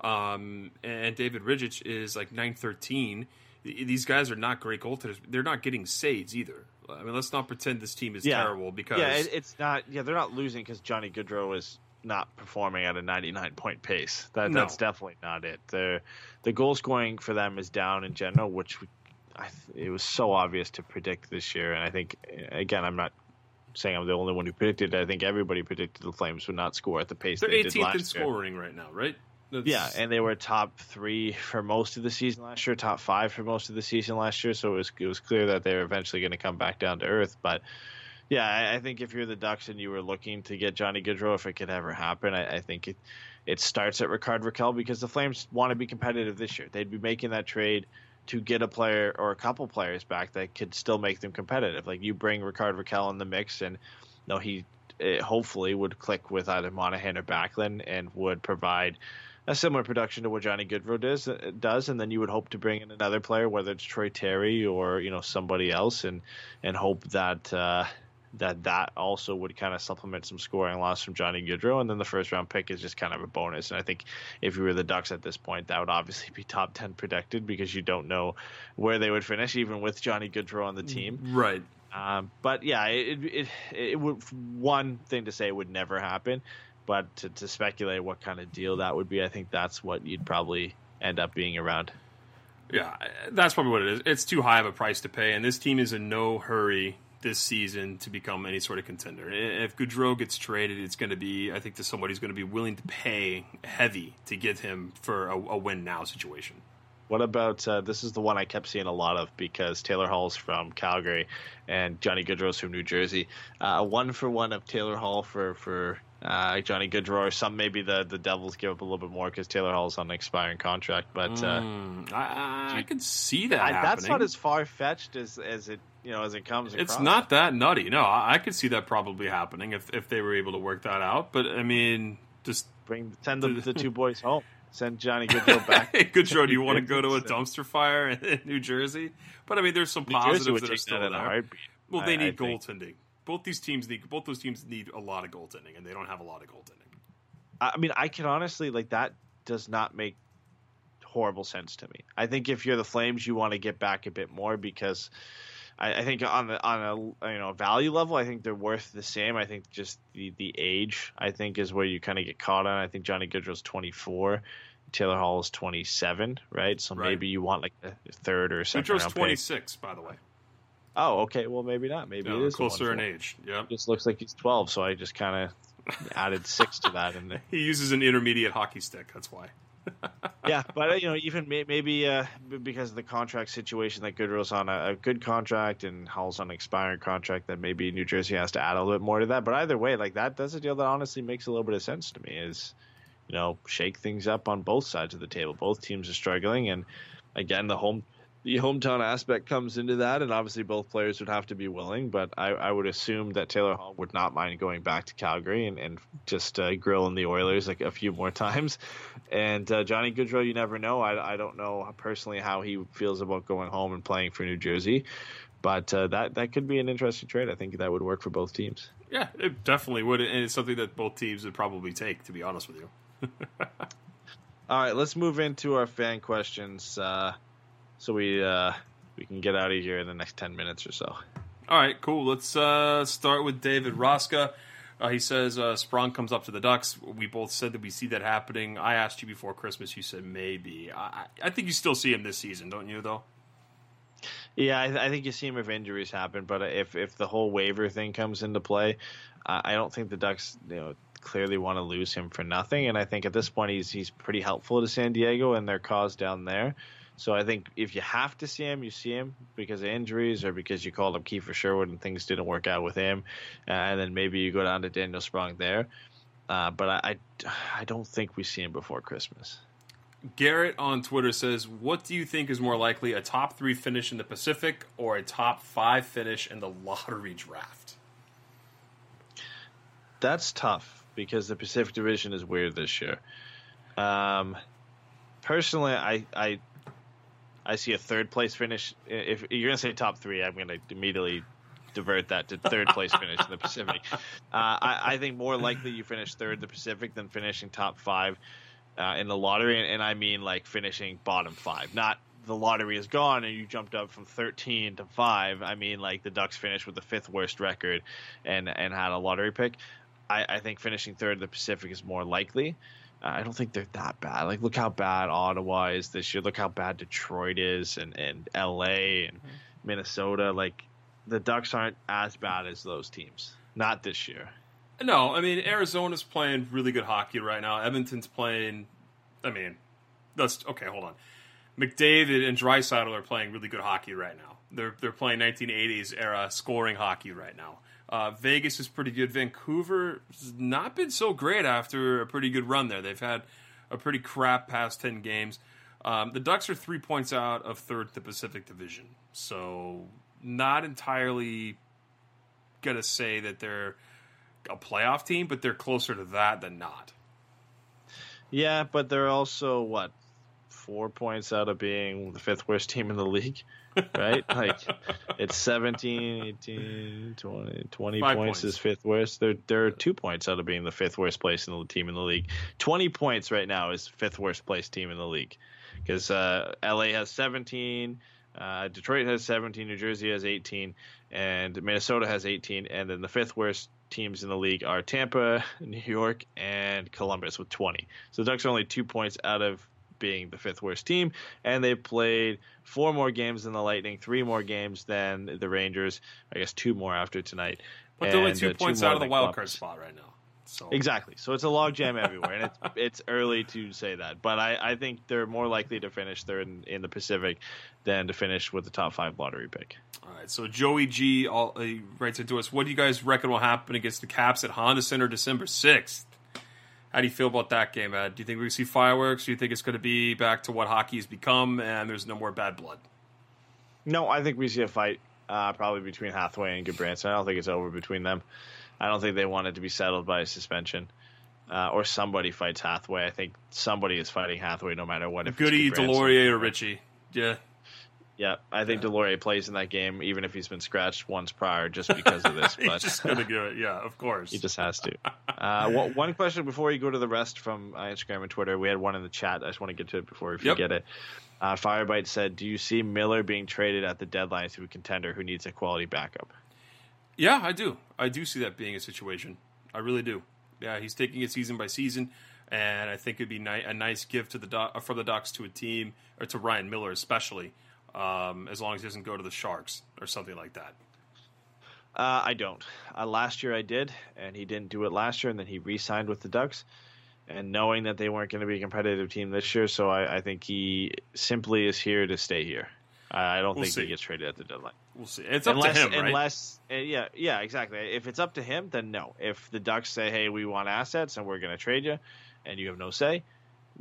Speaker 3: Um, and David Rittich is like 913. These guys are not great goaltenders. They're not getting saves either. I mean, let's not pretend this team is
Speaker 4: Yeah.
Speaker 3: terrible because
Speaker 4: Yeah, it, it's not. Yeah, they're not losing because Johnny Gaudreau is not performing at a 99 point pace. That
Speaker 3: No.
Speaker 4: that's definitely not it. The the goal scoring for them is down in general, which we, I, it was so obvious to predict this year. And I think again, I'm not saying I'm the only one who predicted. it. I think everybody predicted the Flames would not score at the pace
Speaker 3: they're
Speaker 4: they did
Speaker 3: 18th
Speaker 4: last
Speaker 3: in
Speaker 4: year.
Speaker 3: scoring right now, right? That's-
Speaker 4: Yeah, and they were top three for most of the season last year, top five for most of the season last year. So it was it was clear that they were eventually going to come back down to earth. But yeah, I, I think if you're the Ducks and you were looking to get Johnny Gaudreau, if it could ever happen, I, I think it it starts at Rickard Rakell because the Flames want to be competitive this year. They'd be making that trade to get a player or a couple players back that could still make them competitive. Like you bring Rickard Rakell in the mix, and you know, he hopefully would click with either Monahan or Backlund and would provide a similar production to what Johnny Gaudreau does does, and then you would hope to bring in another player, whether it's Troy Terry or you know somebody else, and and hope that uh, that that also would kind of supplement some scoring loss from Johnny Gaudreau, and then the first round pick is just kind of a bonus. And I think if you were the Ducks at this point, that would obviously be top ten protected because you don't know where they would finish, even with Johnny Gaudreau on the team.
Speaker 3: Right.
Speaker 4: Um, but yeah, it, it it would one thing to say it would never happen, but to, to speculate what kind of deal that would be, I think that's what you'd probably end up being around.
Speaker 3: Yeah, that's probably what it is. It's too high of a price to pay, and this team is in no hurry this season to become any sort of contender. If Gaudreau gets traded, it's going to be, I think, to somebody who's going to be willing to pay heavy to get him for a, a win now situation.
Speaker 4: What about uh, this? Is the one I kept seeing a lot of because Taylor Hall's from Calgary and Johnny Gaudreau's from New Jersey. Uh, a one for one of Taylor Hall for for uh, Johnny Gaudreau, or some maybe the the Devils give up a little bit more because Taylor Hall's on an expiring contract. But uh,
Speaker 3: Mm, I, I can see that
Speaker 4: I,
Speaker 3: happening.
Speaker 4: that's not as far fetched as as it you know as it comes.
Speaker 3: It's
Speaker 4: across.
Speaker 3: not that nutty. No, I, I could see that probably happening if, if they were able to work that out. But I mean, just
Speaker 4: bring send the, the two boys home. Send Johnny Gaudreau back.
Speaker 3: Hey, good show. Do you want to go to a dumpster fire in New Jersey? But I mean, there's some
Speaker 4: New
Speaker 3: positives that are still
Speaker 4: that
Speaker 3: there. Well, they
Speaker 4: I- I
Speaker 3: need
Speaker 4: think.
Speaker 3: goaltending. Both these teams need both those teams need a lot of goaltending, and they don't have a lot of goaltending.
Speaker 4: I mean, I can honestly like that does not make horrible sense to me. I think if you're the Flames, you want to get back a bit more because I, I think on the on a you know value level, I think they're worth the same. I think just the the age I think is where you kind of get caught on. I think Johnny Gaudreau's 24. Taylor Hall is 27, right? So
Speaker 3: Right.
Speaker 4: maybe you want like a third or second pick.
Speaker 3: 26, by the way.
Speaker 4: Oh, okay. Well, maybe not. Maybe
Speaker 3: Yeah,
Speaker 4: it is
Speaker 3: closer in age. Yep.
Speaker 4: Just looks like he's 12, so I just kind of added six to that And.
Speaker 3: He uses an intermediate hockey stick. That's why.
Speaker 4: Yeah, but you know, even may, maybe uh, because of the contract situation, that Gaudreau's on a, a good contract and Hall's on an expiring contract, that maybe New Jersey has to add a little bit more to that. But either way, like that, that's a deal that honestly makes a little bit of sense to me. Is you know, shake things up on both sides of the table. Both teams are struggling, and again, the home the hometown aspect comes into that, and obviously both players would have to be willing. But I, I would assume that Taylor Hall would not mind going back to Calgary and, and just uh, grilling the Oilers like a few more times. And uh, Johnny Gaudreau, you never know. I, I don't know personally how he feels about going home and playing for New Jersey, but uh, that that could be an interesting trade. I think that would work for both teams.
Speaker 3: Yeah, it definitely would, and it's something that both teams would probably take. To be honest with you.
Speaker 4: All right, let's move into our fan questions. Uh, so we uh, we can get out of here in the next ten minutes or so.
Speaker 3: All right, cool. Let's uh, start with David Roska. Uh, he says uh, Sprong comes up to the Ducks. We both said that we see that happening. I asked you before Christmas. You said maybe. I, I think you still see him this season, don't you? Though.
Speaker 4: Yeah, I, I think you see him if injuries happen. But if if the whole waiver thing comes into play, uh, I don't think the Ducks, you know, clearly want to lose him for nothing. And I think at this point he's he's pretty helpful to San Diego and their cause down there. So I think if you have to see him, you see him because of injuries or because you called up Kiefer Sherwood and things didn't work out with him, uh, and then maybe you go down to Daniel Sprong there. Uh, but I, I, I don't think we see him before Christmas.
Speaker 3: Garrett on Twitter says, "What do you think is more likely, a top three finish in the Pacific or a top five finish in the lottery draft?"
Speaker 4: That's tough because the Pacific Division is weird this year. Um, personally, I, I I see a third place finish. If you're gonna say top three, I'm gonna immediately divert that to third place finish in the Pacific. Uh, I, I, think more likely you finish third in the Pacific than finishing top five uh, in the lottery, and, and, I mean like finishing bottom five, not the lottery is gone and you jumped up from 13 to five. I mean like the Ducks finished with the fifth worst record and and had a lottery pick. I, I think finishing third in the Pacific is more likely. I don't think they're that bad. Like, look how bad Ottawa is this year. Look how bad Detroit is, and and LA and mm-hmm. Minnesota. Like, the Ducks aren't as bad as those teams. Not this year.
Speaker 3: No, I mean Arizona's playing really good hockey right now. Edmonton's playing. I mean, that's okay. Hold on. McDavid and Draisaitl are playing really good hockey right now. They're they're playing 1980s era scoring hockey right now. Uh, Vegas is pretty good. Vancouver's not been so great after a pretty good run there. They've had a pretty crap past 10 games. Um, the Ducks are three points out of third the Pacific Division. So, not entirely going to say that they're a playoff team, but they're closer to that than not.
Speaker 4: Yeah, but they're also, what, four points out of being the fifth worst team in the league? right? like it's 17, 18, 20, 20 points, points is fifth worst. They're they're two points out of being the fifth worst place in the team in the league. 20 points right now is fifth worst place team in the league because uh, LA has 17. Uh, Detroit has 17, New Jersey has 18, and Minnesota has 18, and then the fifth worst teams in the league are Tampa, New York, and Columbus with 20. So the Ducks are only two points out of being the fifth worst team, and they've played four more games than the Lightning, three more games than the Rangers. I guess two more after tonight.
Speaker 3: But they're only two uh, points two out of the wild card spot right now.
Speaker 4: So. Exactly. So it's a logjam everywhere, and it's it's early to say that. But I, I think they're more likely to finish third in, in the Pacific than to finish with the top five lottery pick.
Speaker 3: All right. So Joey G all, uh, writes into us. What do you guys reckon will happen against the Caps at Honda Center December sixth? How do you feel about that game, Ed? Do you think we see fireworks? Do you think it's going to be back to what hockey has become and there's no more bad blood?
Speaker 4: No, I think we see a fight uh, probably between Hathaway and Gudbranson. I don't think it's over between them. I don't think they want it to be settled by a suspension. Uh, or somebody fights Hathaway. I think somebody is fighting Hathaway no matter what.
Speaker 3: If Goody, Deslauriers, or Ritchie. Yeah.
Speaker 4: Yeah, I think yeah. Deslauriers plays in that game, even if he's been scratched once prior, just because of this.
Speaker 3: But he's just gonna do it. Yeah, of course.
Speaker 4: He just has to. Uh, one question before you go to the rest from uh, Instagram and Twitter. We had one in the chat. I just want to get to it before we forget yep. it. Uh, Firebite said, "Do you see Miller being traded at the deadline to a contender who needs a quality backup?"
Speaker 3: Yeah, I do. I do see that being a situation. I really do. Yeah, he's taking it season by season, and I think it'd be ni- a nice gift to the for the Ducks to a team or to Ryan Miller especially um, as long as he doesn't go to the Sharks or something like that.
Speaker 4: Uh, I don't. Uh, last year I did, and he didn't do it last year, and then he re-signed with the Ducks. And knowing that they weren't going to be a competitive team this year, so I, I think he simply is here to stay here. I, I don't we'll think see. he gets traded at the deadline.
Speaker 3: We'll see. It's up unless, to him, right?
Speaker 4: Unless, uh, yeah, yeah, exactly. If it's up to him, then no. If the Ducks say, "Hey, we want assets and we're going to trade you," and you have no say,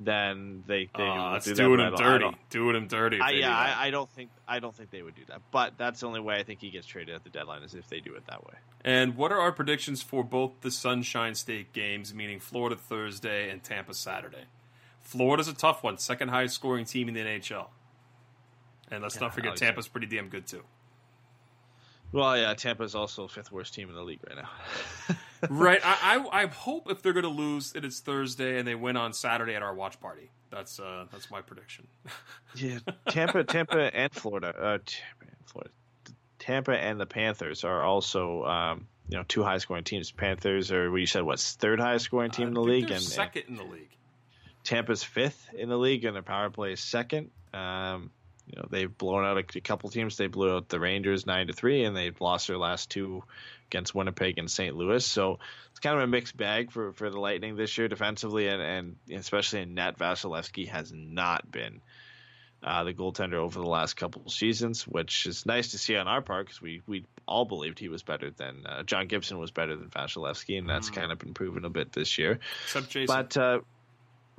Speaker 4: then they they
Speaker 3: oh,
Speaker 4: will do that,
Speaker 3: doing
Speaker 4: I
Speaker 3: him dirty. Doing him dirty.
Speaker 4: I,
Speaker 3: do
Speaker 4: yeah,
Speaker 3: that.
Speaker 4: I, I don't think I don't think they would do that. But that's the only way I think he gets traded at the deadline is if they do it that way.
Speaker 3: And what are our predictions for both the Sunshine State games, meaning Florida Thursday and Tampa Saturday? Florida's a tough one, second highest scoring team in the NHL. And let's
Speaker 4: Yeah,
Speaker 3: not forget Tampa's pretty damn good too.
Speaker 4: Well, yeah, Tampa's also fifth worst team in the league right now.
Speaker 3: right. I, I I hope if they're going to lose, it's Thursday and they win on Saturday at our watch party. That's uh that's my prediction.
Speaker 4: yeah, Tampa, Tampa, and Florida, uh, Tampa, and Florida, Tampa and the Panthers are also um, you know two high scoring teams. Panthers are what you said what's third highest scoring team in the league, and, and
Speaker 3: second in the league.
Speaker 4: Tampa's fifth in the league, and their power play is second. Um, you know they've blown out a, a couple teams. They blew out the Rangers nine to three, and they've lost their last two against Winnipeg and St. Louis. So it's kind of a mixed bag for, for the Lightning this year defensively, and, and especially in net. Vasilevskiy has not been uh, the goaltender over the last couple of seasons, which is nice to see on our part because we we all believed he was better than uh, John Gibson was better than Vasilevskiy, and that's kind of been proven a bit this year.
Speaker 3: Except Jason.
Speaker 4: But uh,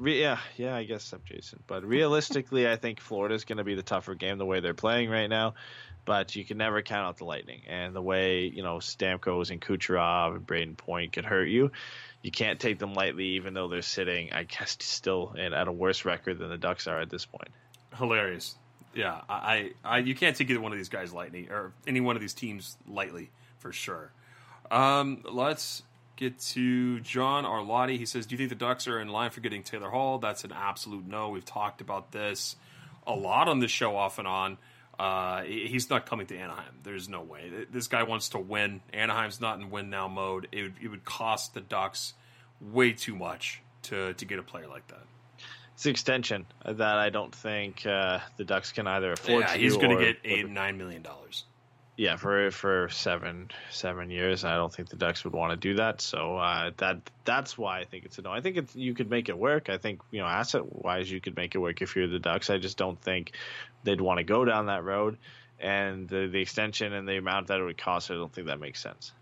Speaker 4: re- yeah, yeah, I guess Jason. But realistically, I think Florida's going to be the tougher game the way they're playing right now. But you can never count out the Lightning, and the way you know Stamkos and Kucherov and Brayden Point could hurt you. You can't take them lightly, even though they're sitting, I guess, still in, at a worse record than the Ducks are at this point.
Speaker 3: hilarious. Yeah, I, I, you can't take either one of these guys lightly, or any one of these teams lightly for sure. Um, let's get to John Arlotti. He says, "Do you think the Ducks are in line for getting Taylor Hall?" That's an absolute no. We've talked about this a lot on the show, off and on. Uh, he's not coming to Anaheim. There's no way. This guy wants to win. Anaheim's not in win now mode. It would, it would cost the Ducks way too much to to get a player like that.
Speaker 4: It's the extension that I don't think uh, the Ducks can either afford
Speaker 3: Yeah,
Speaker 4: to.
Speaker 3: he's going to get eight nine million dollars.
Speaker 4: Yeah for for seven seven years i don't think the ducks would want to do that so uh, that that's why i think it's a no i think it's you could make it work i think you know asset wise you could make it work if you're the ducks i just don't think they'd want to go down that road and the, the extension and the amount that it would cost i don't think that makes sense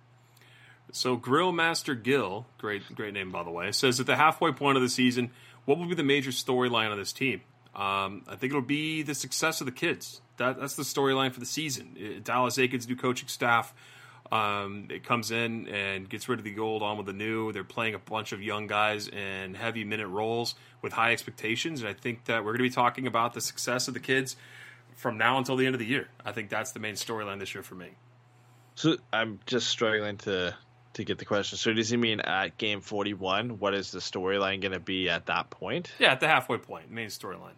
Speaker 3: So Grill Master Gill, great great name by the way, says at the halfway point of the season, what will be the major storyline of this team? Um, I think it'll be the success of the kids. That that's the storyline for the season. Uh, Dallas Eakins' new coaching staff. Um, it comes in and gets rid of the old, on with the new. They're playing a bunch of young guys in heavy minute roles with high expectations, and I think that we're going to be talking about the success of the kids from now until the end of the year. I think that's the main storyline this year for me.
Speaker 4: so i'm just struggling to to get the question so does he mean at game 41 what is the storyline going to be at that point
Speaker 3: Yeah, at the halfway point, main storyline.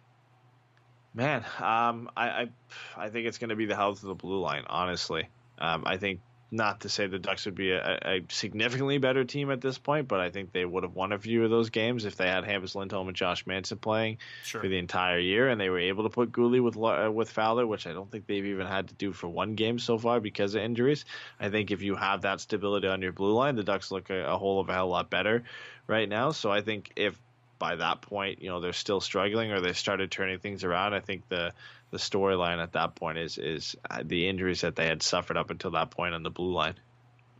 Speaker 4: Man, um, I, I I think it's going to be the health of the blue line. Honestly, um, I think not to say the Ducks would be a, a significantly better team at this point, but I think they would have won a few of those games if they had Hampus Lindholm and Josh Manson playing
Speaker 3: Sure.
Speaker 4: for the entire year, and they were able to put Guhle with uh, with Fowler, which I don't think they've even had to do for one game so far because of injuries. I think if you have that stability on your blue line, the Ducks look a, a whole of a hell lot better right now. So I think if by that point, you know, they're still struggling or they started turning things around. I think the the storyline at that point is is uh, the injuries that they had suffered up until that point on the blue line.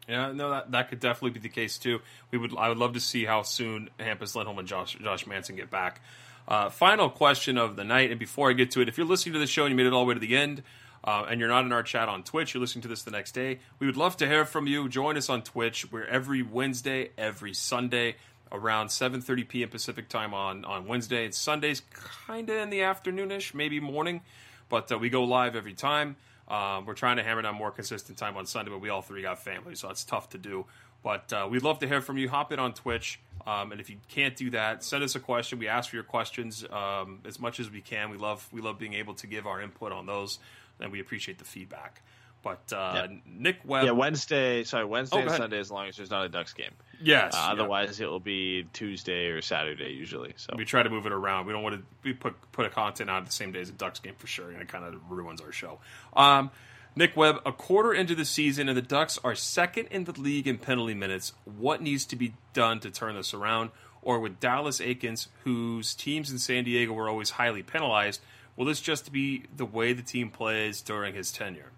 Speaker 3: Yeah, no, that that could definitely be the case too. We would, I would love to see how soon Hampus Lindholm and Josh Josh Manson get back. Uh, final question of the night, and before I get to it, if you're listening to the show and you made it all the way to the end, uh, and you're not in our chat on Twitch, you're listening to this the next day. We would love to hear from you. Join us on Twitch. We're every Wednesday, every Sunday around 7:30 p.m. Pacific time on on Wednesday. It's Sundays, kind of in the afternoonish, maybe morning, but uh, we go live every time. Um, we're trying to hammer down more consistent time on Sunday, but we all three got families, so it's tough to do. But uh, we'd love to hear from you. Hop in on Twitch, um, and if you can't do that, send us a question. We ask for your questions um, as much as we can. We love we love being able to give our input on those, and we appreciate the feedback. But uh,
Speaker 4: Yeah.
Speaker 3: Nick Webb,
Speaker 4: yeah, Wednesday. Sorry, Wednesday
Speaker 3: Oh,
Speaker 4: and
Speaker 3: ahead.
Speaker 4: Sunday, as long as there's not a Ducks game.
Speaker 3: yes,
Speaker 4: Uh,
Speaker 3: yeah.
Speaker 4: Otherwise, it will be Tuesday or Saturday usually. So
Speaker 3: we try to move it around. We don't want to we put put a content out the same day as a Ducks game for sure, and it kind of ruins our show. Um, Nick Webb, a quarter into the season, and the Ducks are second in the league in penalty minutes. What needs to be done to turn this around? Or with Dallas Eakins, whose teams in San Diego were always highly penalized, will this just be the way the team plays during his tenure?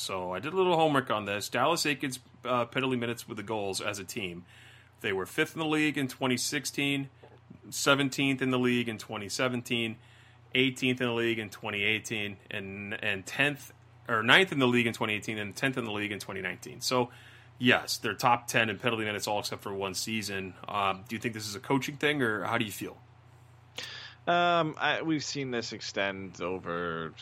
Speaker 3: So I did a little homework on this. Dallas Eakins uh, penalty minutes with the Gulls as a team. They were fifth in the league in 2016. 17th in the league in 2017, 18th in the league in 2018, and and 10th or 9th in the league in 2018, and 10th in the league in 2019. So, yes, they're top 10 in penalty minutes all except for one season. Um, do you think this is a coaching thing, or how do you feel?
Speaker 4: Um, I, we've seen this extend over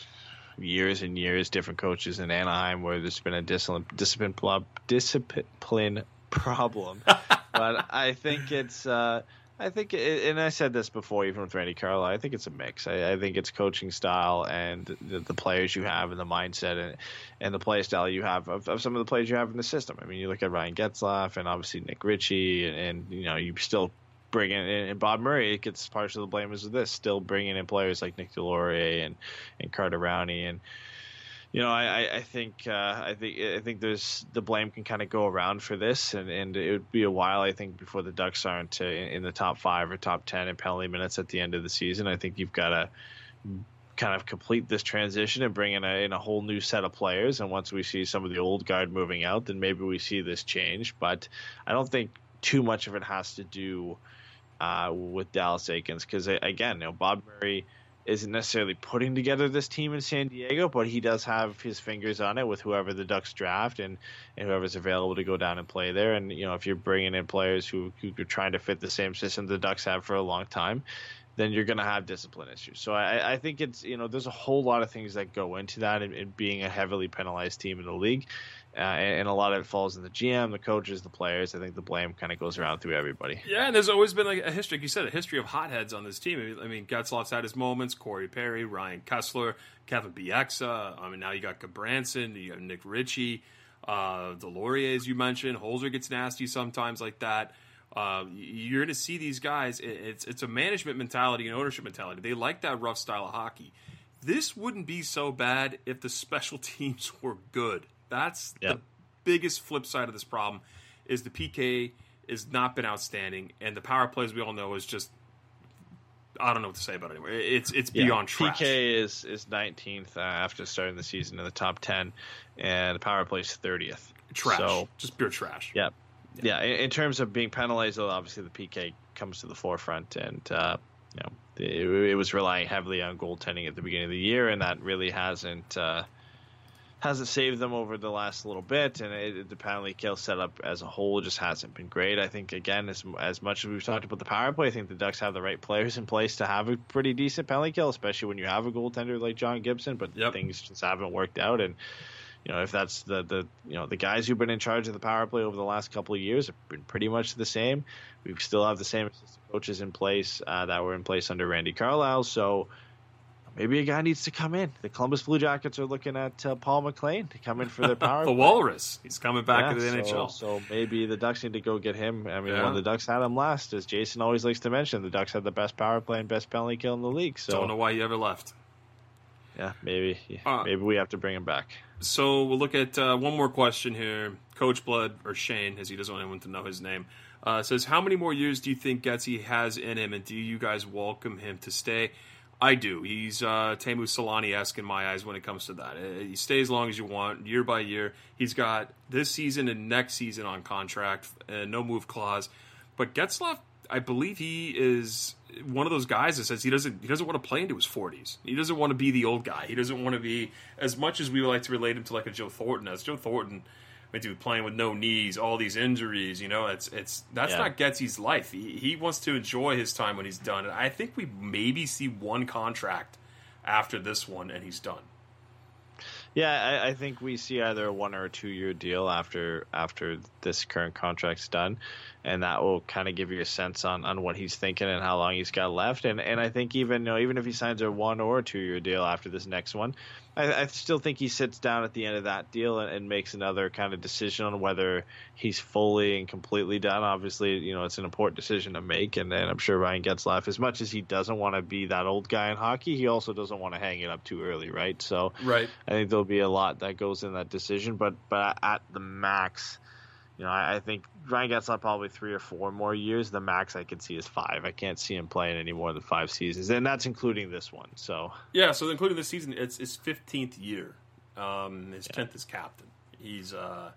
Speaker 4: years and years. Different coaches in Anaheim where there's been a discipline discipline discipline problem, but I think it's. Uh, I think, it, and I said this before, even with Randy Carlyle. I think it's a mix. I, I think it's coaching style and the, the, players you have and the mindset and and the play style you have of, of, some of the players you have in the system. I mean, you look at Ryan Getzlaf and obviously Nick Ritchie, and, and you know you still bring in and Bob Murray. It gets partially the blame is this, still bringing in players like Nick Deslauriers and and Carter Rowney and you know, I, I think uh, I think I think there's the blame can kind of go around for this, and, and it would be a while I think before the Ducks aren't in the top five or top ten in penalty minutes at the end of the season. I think you've got to kind of complete this transition and bring in a, in a whole new set of players. And once we see some of the old guard moving out, then maybe we see this change. But I don't think too much of it has to do uh, with Dallas Eakins because again, you know, Bob Murray isn't necessarily putting together this team in San Diego, but he does have his fingers on it with whoever the Ducks draft and, and whoever's available to go down and play there. And you know, if you're bringing in players who who are trying to fit the same system the Ducks have for a long time, then you're going to have discipline issues. So I, I think it's you know there's a whole lot of things that go into that in being a heavily penalized team in the league. Uh, and, and, a lot of it falls in the GM, the coaches, the players. I think the blame kind of goes around through everybody.
Speaker 3: Yeah, and there's always been like a history, like you said, a history of hotheads on this team. I mean, Getzlaf's had his moments. Corey Perry, Ryan Kesler, Kevin Bieksa. I mean, now you got Gudbranson, you got Nick Ritchie, uh, Deslauriers, as you mentioned. Holzer gets nasty sometimes like that. Uh, you're going to see these guys. It's it's a management mentality and ownership mentality. They like that rough style of hockey. This wouldn't be so bad if the special teams were good. That's the biggest flip side of this problem is the PK has not been outstanding, and the power plays we all know is just I don't know what to say about it anymore. It's it's yeah, beyond trash.
Speaker 4: PK is is 19th uh, after starting the season in the top 10, and the power play is 30th.
Speaker 3: Trash. So, just pure trash.
Speaker 4: Yeah. Yeah. yeah. In, terms of being penalized, obviously the PK comes to the forefront, and uh, you know it, it, was relying heavily on goaltending at the beginning of the year, and that really hasn't. Uh, hasn't saved them over the last little bit, and it, the penalty kill setup as a whole just hasn't been great. I think again, as as much as we've talked about the power play, I think the Ducks have the right players in place to have a pretty decent penalty kill, especially when you have a goaltender like John Gibson. But yep. things just haven't worked out, and you know if that's the the you know the guys who've been in charge of the power play over the last couple of years have been pretty much the same. We still have the same assistant coaches in place uh, that were in place under Randy Carlyle, so maybe a guy needs to come in. The Columbus Blue Jackets are looking at uh, Paul McLean to come in for their power.
Speaker 3: the play. Walrus, he's coming back yeah, to the
Speaker 4: so,
Speaker 3: NHL.
Speaker 4: So maybe the Ducks need to go get him. I mean, yeah. when the Ducks had him last, as Jason always likes to mention, the Ducks had the best power play and best penalty kill in the league. So
Speaker 3: don't know why he ever left.
Speaker 4: Yeah, maybe uh, maybe we have to bring him back.
Speaker 3: So we'll look at uh, one more question here. Coach Blood or Shane, as he doesn't want anyone to know his name, uh, says, "How many more years do you think Getzey has in him, and do you guys welcome him to stay?" I do. He's uh, Teemu Selanne esque in my eyes when it comes to that. Uh, he stays as long as you want, year by year. He's got this season and next season on contract, uh, no move clause. But Getzlaf, I believe he is one of those guys that says he doesn't he doesn't want to play into his forties. He doesn't want to be the old guy. He doesn't want to be as much as we would like to relate him to like a Joe Thornton. As Joe Thornton to playing with no knees, all these injuries. You know, it's it's that's yeah. not Getsy's life. He, he wants to enjoy his time when he's done. And I think we maybe see one contract after this one, and he's done.
Speaker 4: Yeah, I, I, think we see either a one or a two year deal after after this current contract's done, and that will kind of give you a sense on, on what he's thinking and how long he's got left. And and I think even you know, even if he signs a one or a two year deal after this next one, I, I, still think he sits down at the end of that deal and, and, makes another kind of decision on whether he's fully and completely done. Obviously, you know, it's an important decision to make, and, and I'm sure Ryan Getzlaf, as much as he doesn't want to be that old guy in hockey, he also doesn't want to hang it up too early, right? So,
Speaker 3: right.
Speaker 4: I think there'll be a lot that goes in that decision, but but at the max you know, I, I think Ryan Getzlaf probably three or four more years. The max I can see is five. I can't see him playing any more than five seasons, and that's including this one. So
Speaker 3: yeah, so including this season, it's his fifteenth year. Um, his tenth yeah. as captain. He's uh,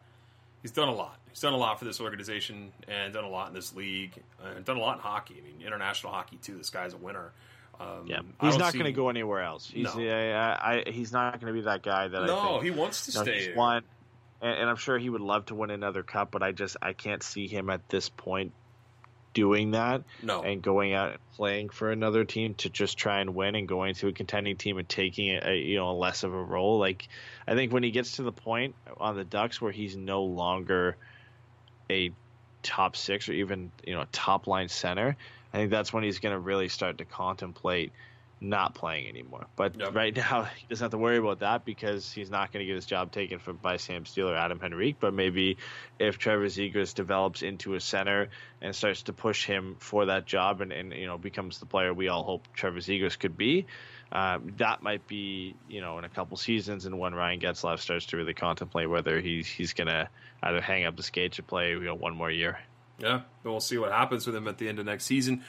Speaker 3: He's done a lot. He's done a lot for this organization and done a lot in this league. and done a lot in hockey. I mean, international hockey too. This guy's a winner. Um,
Speaker 4: Yeah, he's
Speaker 3: don't see-
Speaker 4: going to go anywhere else. He's
Speaker 3: No.
Speaker 4: yeah, I, I, he's not going to be that guy that I
Speaker 3: No,
Speaker 4: think.
Speaker 3: he wants to
Speaker 4: No,
Speaker 3: stay.
Speaker 4: he's won, and, and I'm sure he would love to win another cup, but I just I can't see him at this point doing that
Speaker 3: No,
Speaker 4: and going out and playing for another team to just try and win and going to a contending team and taking a, a you know less of a role. Like I think when he gets to the point on the Ducks where he's no longer a top six or even you know top line center, I think that's when he's going to really start to contemplate not playing anymore. But
Speaker 3: Yep.
Speaker 4: right now he doesn't have to worry about that because he's not going to get his job taken from by Sam Steele or Adam Henrique. But maybe if Trevor Zegras develops into a center and starts to push him for that job and, and you know becomes the player we all hope Trevor Zegras could be, uh, that might be you know in a couple seasons and when Ryan Getzlaf starts to really contemplate whether he's he's going to either hang up the skates or play you know one more year.
Speaker 3: Yeah, we'll see what happens with him at the end of next season.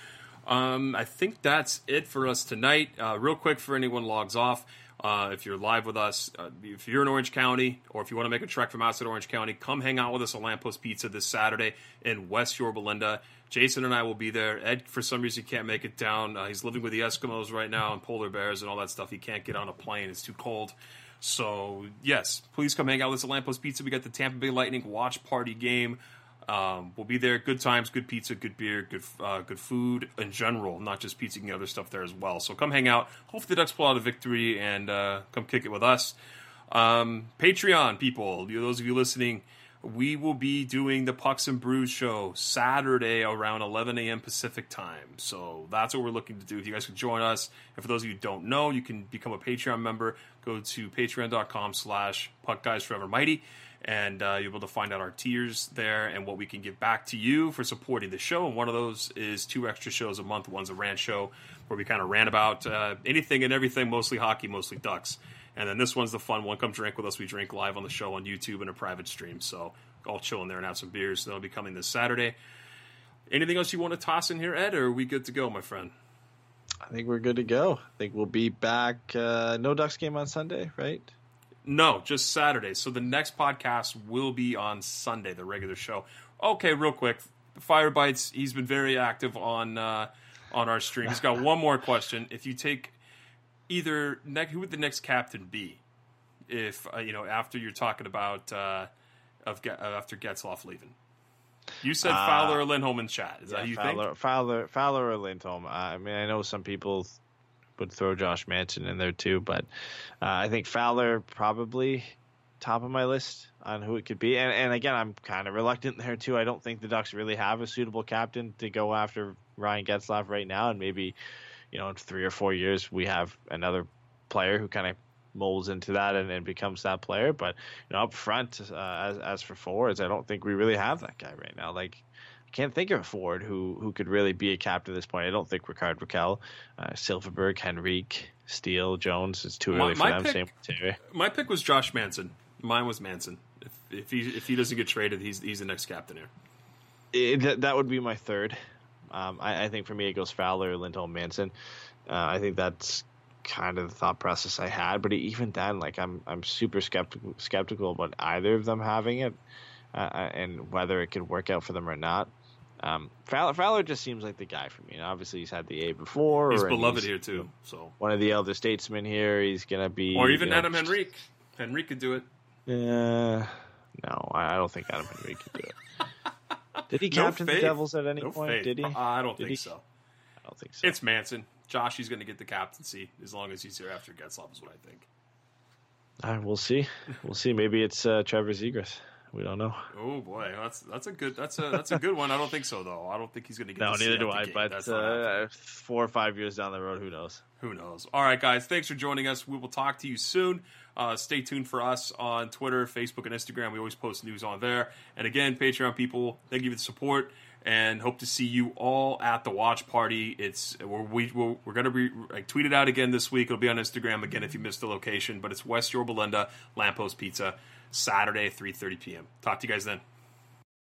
Speaker 3: Um, I think that's it for us tonight. Uh, real quick for anyone logs off. Uh, if you're live with us, uh, if you're in Orange County, or if you want to make a trek from outside Orange County, come hang out with us at Lamppost Pizza this Saturday in West Yorba Linda. Jason and I will be there. Ed, for some reason, can't make it down. Uh, he's living with the Eskimos right now and polar bears and all that stuff. He can't get on a plane; it's too cold. So yes, please come hang out with us at Lamppost Pizza. We got the Tampa Bay Lightning watch party game. Um, we'll be there. Good times, good pizza, good beer, good uh, good food in general, not just pizza. Get other stuff there as well. So come hang out. Hopefully the Ducks pull out a victory and uh, come kick it with us. Um, Patreon people, those of you listening, we will be doing the Pucks and Brews show Saturday around 11 a.m. Pacific time. So that's what we're looking to do. If you guys can join us, and for those of you who don't know, you can become a Patreon member. Go to patreon.com slash Puck Guys Forever Mighty and uh, you'll be able to find out our tiers there and what we can give back to you for supporting the show. And one of those is two extra shows a month. One's a rant show where we kind of rant about uh, anything and everything, mostly hockey, mostly Ducks. And then this one's the fun one. Come drink with us. We drink live on the show on YouTube in a private stream. So all chill in there and have some beers. That'll be coming this Saturday. Anything else you want to toss in here, Ed, or are we good to go, my friend?
Speaker 4: I think we're good to go. I think we'll be back. Uh, no Ducks game on Sunday, right?
Speaker 3: No, just Saturday. So the next podcast will be on Sunday, the regular show. Okay, real quick, Fire Bites. He's been very active on uh, on our stream. He's got one more question. If you take either next, who would the next captain be? If uh, you know, after you're talking about uh, of Ge- uh, after Getzlaf leaving, you said
Speaker 4: Uh,
Speaker 3: Fowler or Lindholm in chat. Is that who you
Speaker 4: Fowler,
Speaker 3: think?
Speaker 4: Fowler, Fowler or Lindholm. Uh, I mean, I know some people would throw Josh Manson in there too, but uh, I think Fowler probably top of my list on who it could be. And, and again, I'm kind of reluctant there too. I don't think the Ducks really have a suitable captain to go after Ryan Getzlaff right now, and maybe you know in three or four years we have another player who kind of molds into that and, and becomes that player. But you know, up front, uh, as as for forwards, I don't think we really have that guy right now. Like can't think of a forward who who could really be a captain at this point. I don't think Rickard Rakell, uh, Silfverberg, Henrique, Steele, Jones It's too
Speaker 3: My-
Speaker 4: early for
Speaker 3: my
Speaker 4: them.
Speaker 3: pick-
Speaker 4: Same.
Speaker 3: My pick was Josh Manson. Mine was Manson. If, if he if he doesn't get traded, he's he's the next captain here.
Speaker 4: It, that, that would be my third. Um, I, I think for me it goes Fowler, Lindholm, Manson. Uh, I think that's kind of the thought process I had. But even then, like I'm I'm super skeptical skeptical about either of them having it, uh, and whether it could work out for them or not. Um, Fowler, Fowler just seems like the guy for me. And obviously, he's had the A before.
Speaker 3: He's beloved here too. So
Speaker 4: One of the elder statesmen here. He's gonna be,
Speaker 3: or even
Speaker 4: you know,
Speaker 3: Adam Henrique. Henrique could do it.
Speaker 4: Uh, no, I don't think Adam Henrique could do it. Did he
Speaker 3: No
Speaker 4: captain the. Devils at any
Speaker 3: No
Speaker 4: point?
Speaker 3: faith.
Speaker 4: Did he?
Speaker 3: Uh, I don't
Speaker 4: Did
Speaker 3: think
Speaker 4: he?
Speaker 3: so.
Speaker 4: I don't think so.
Speaker 3: It's Manson. Josh, he's going to get the captaincy as long as he's here after Getzlaf, is what I think.
Speaker 4: Uh, we'll see. We'll see. Maybe it's uh, Trevor Zegras. We don't know.
Speaker 3: Oh boy, that's that's a good that's a that's a good one. I don't think so though. I don't think he's going to get.
Speaker 4: No, neither do I. But
Speaker 3: That's not happening.
Speaker 4: uh, four or five years down the road, who knows?
Speaker 3: Who knows? All right, guys. Thanks for joining us. We will talk to you soon. Uh, stay tuned for us on Twitter, Facebook, and Instagram. We always post news on there. And again, Patreon people, thank you for the support, and hope to see you all at the watch party. It's we're, we, we're, we're going to be like, tweet it out again this week. It'll be on Instagram again if you missed the location. But it's West Yorba Linda Lamppost Pizza, Saturday, three thirty p.m. Talk to you guys then.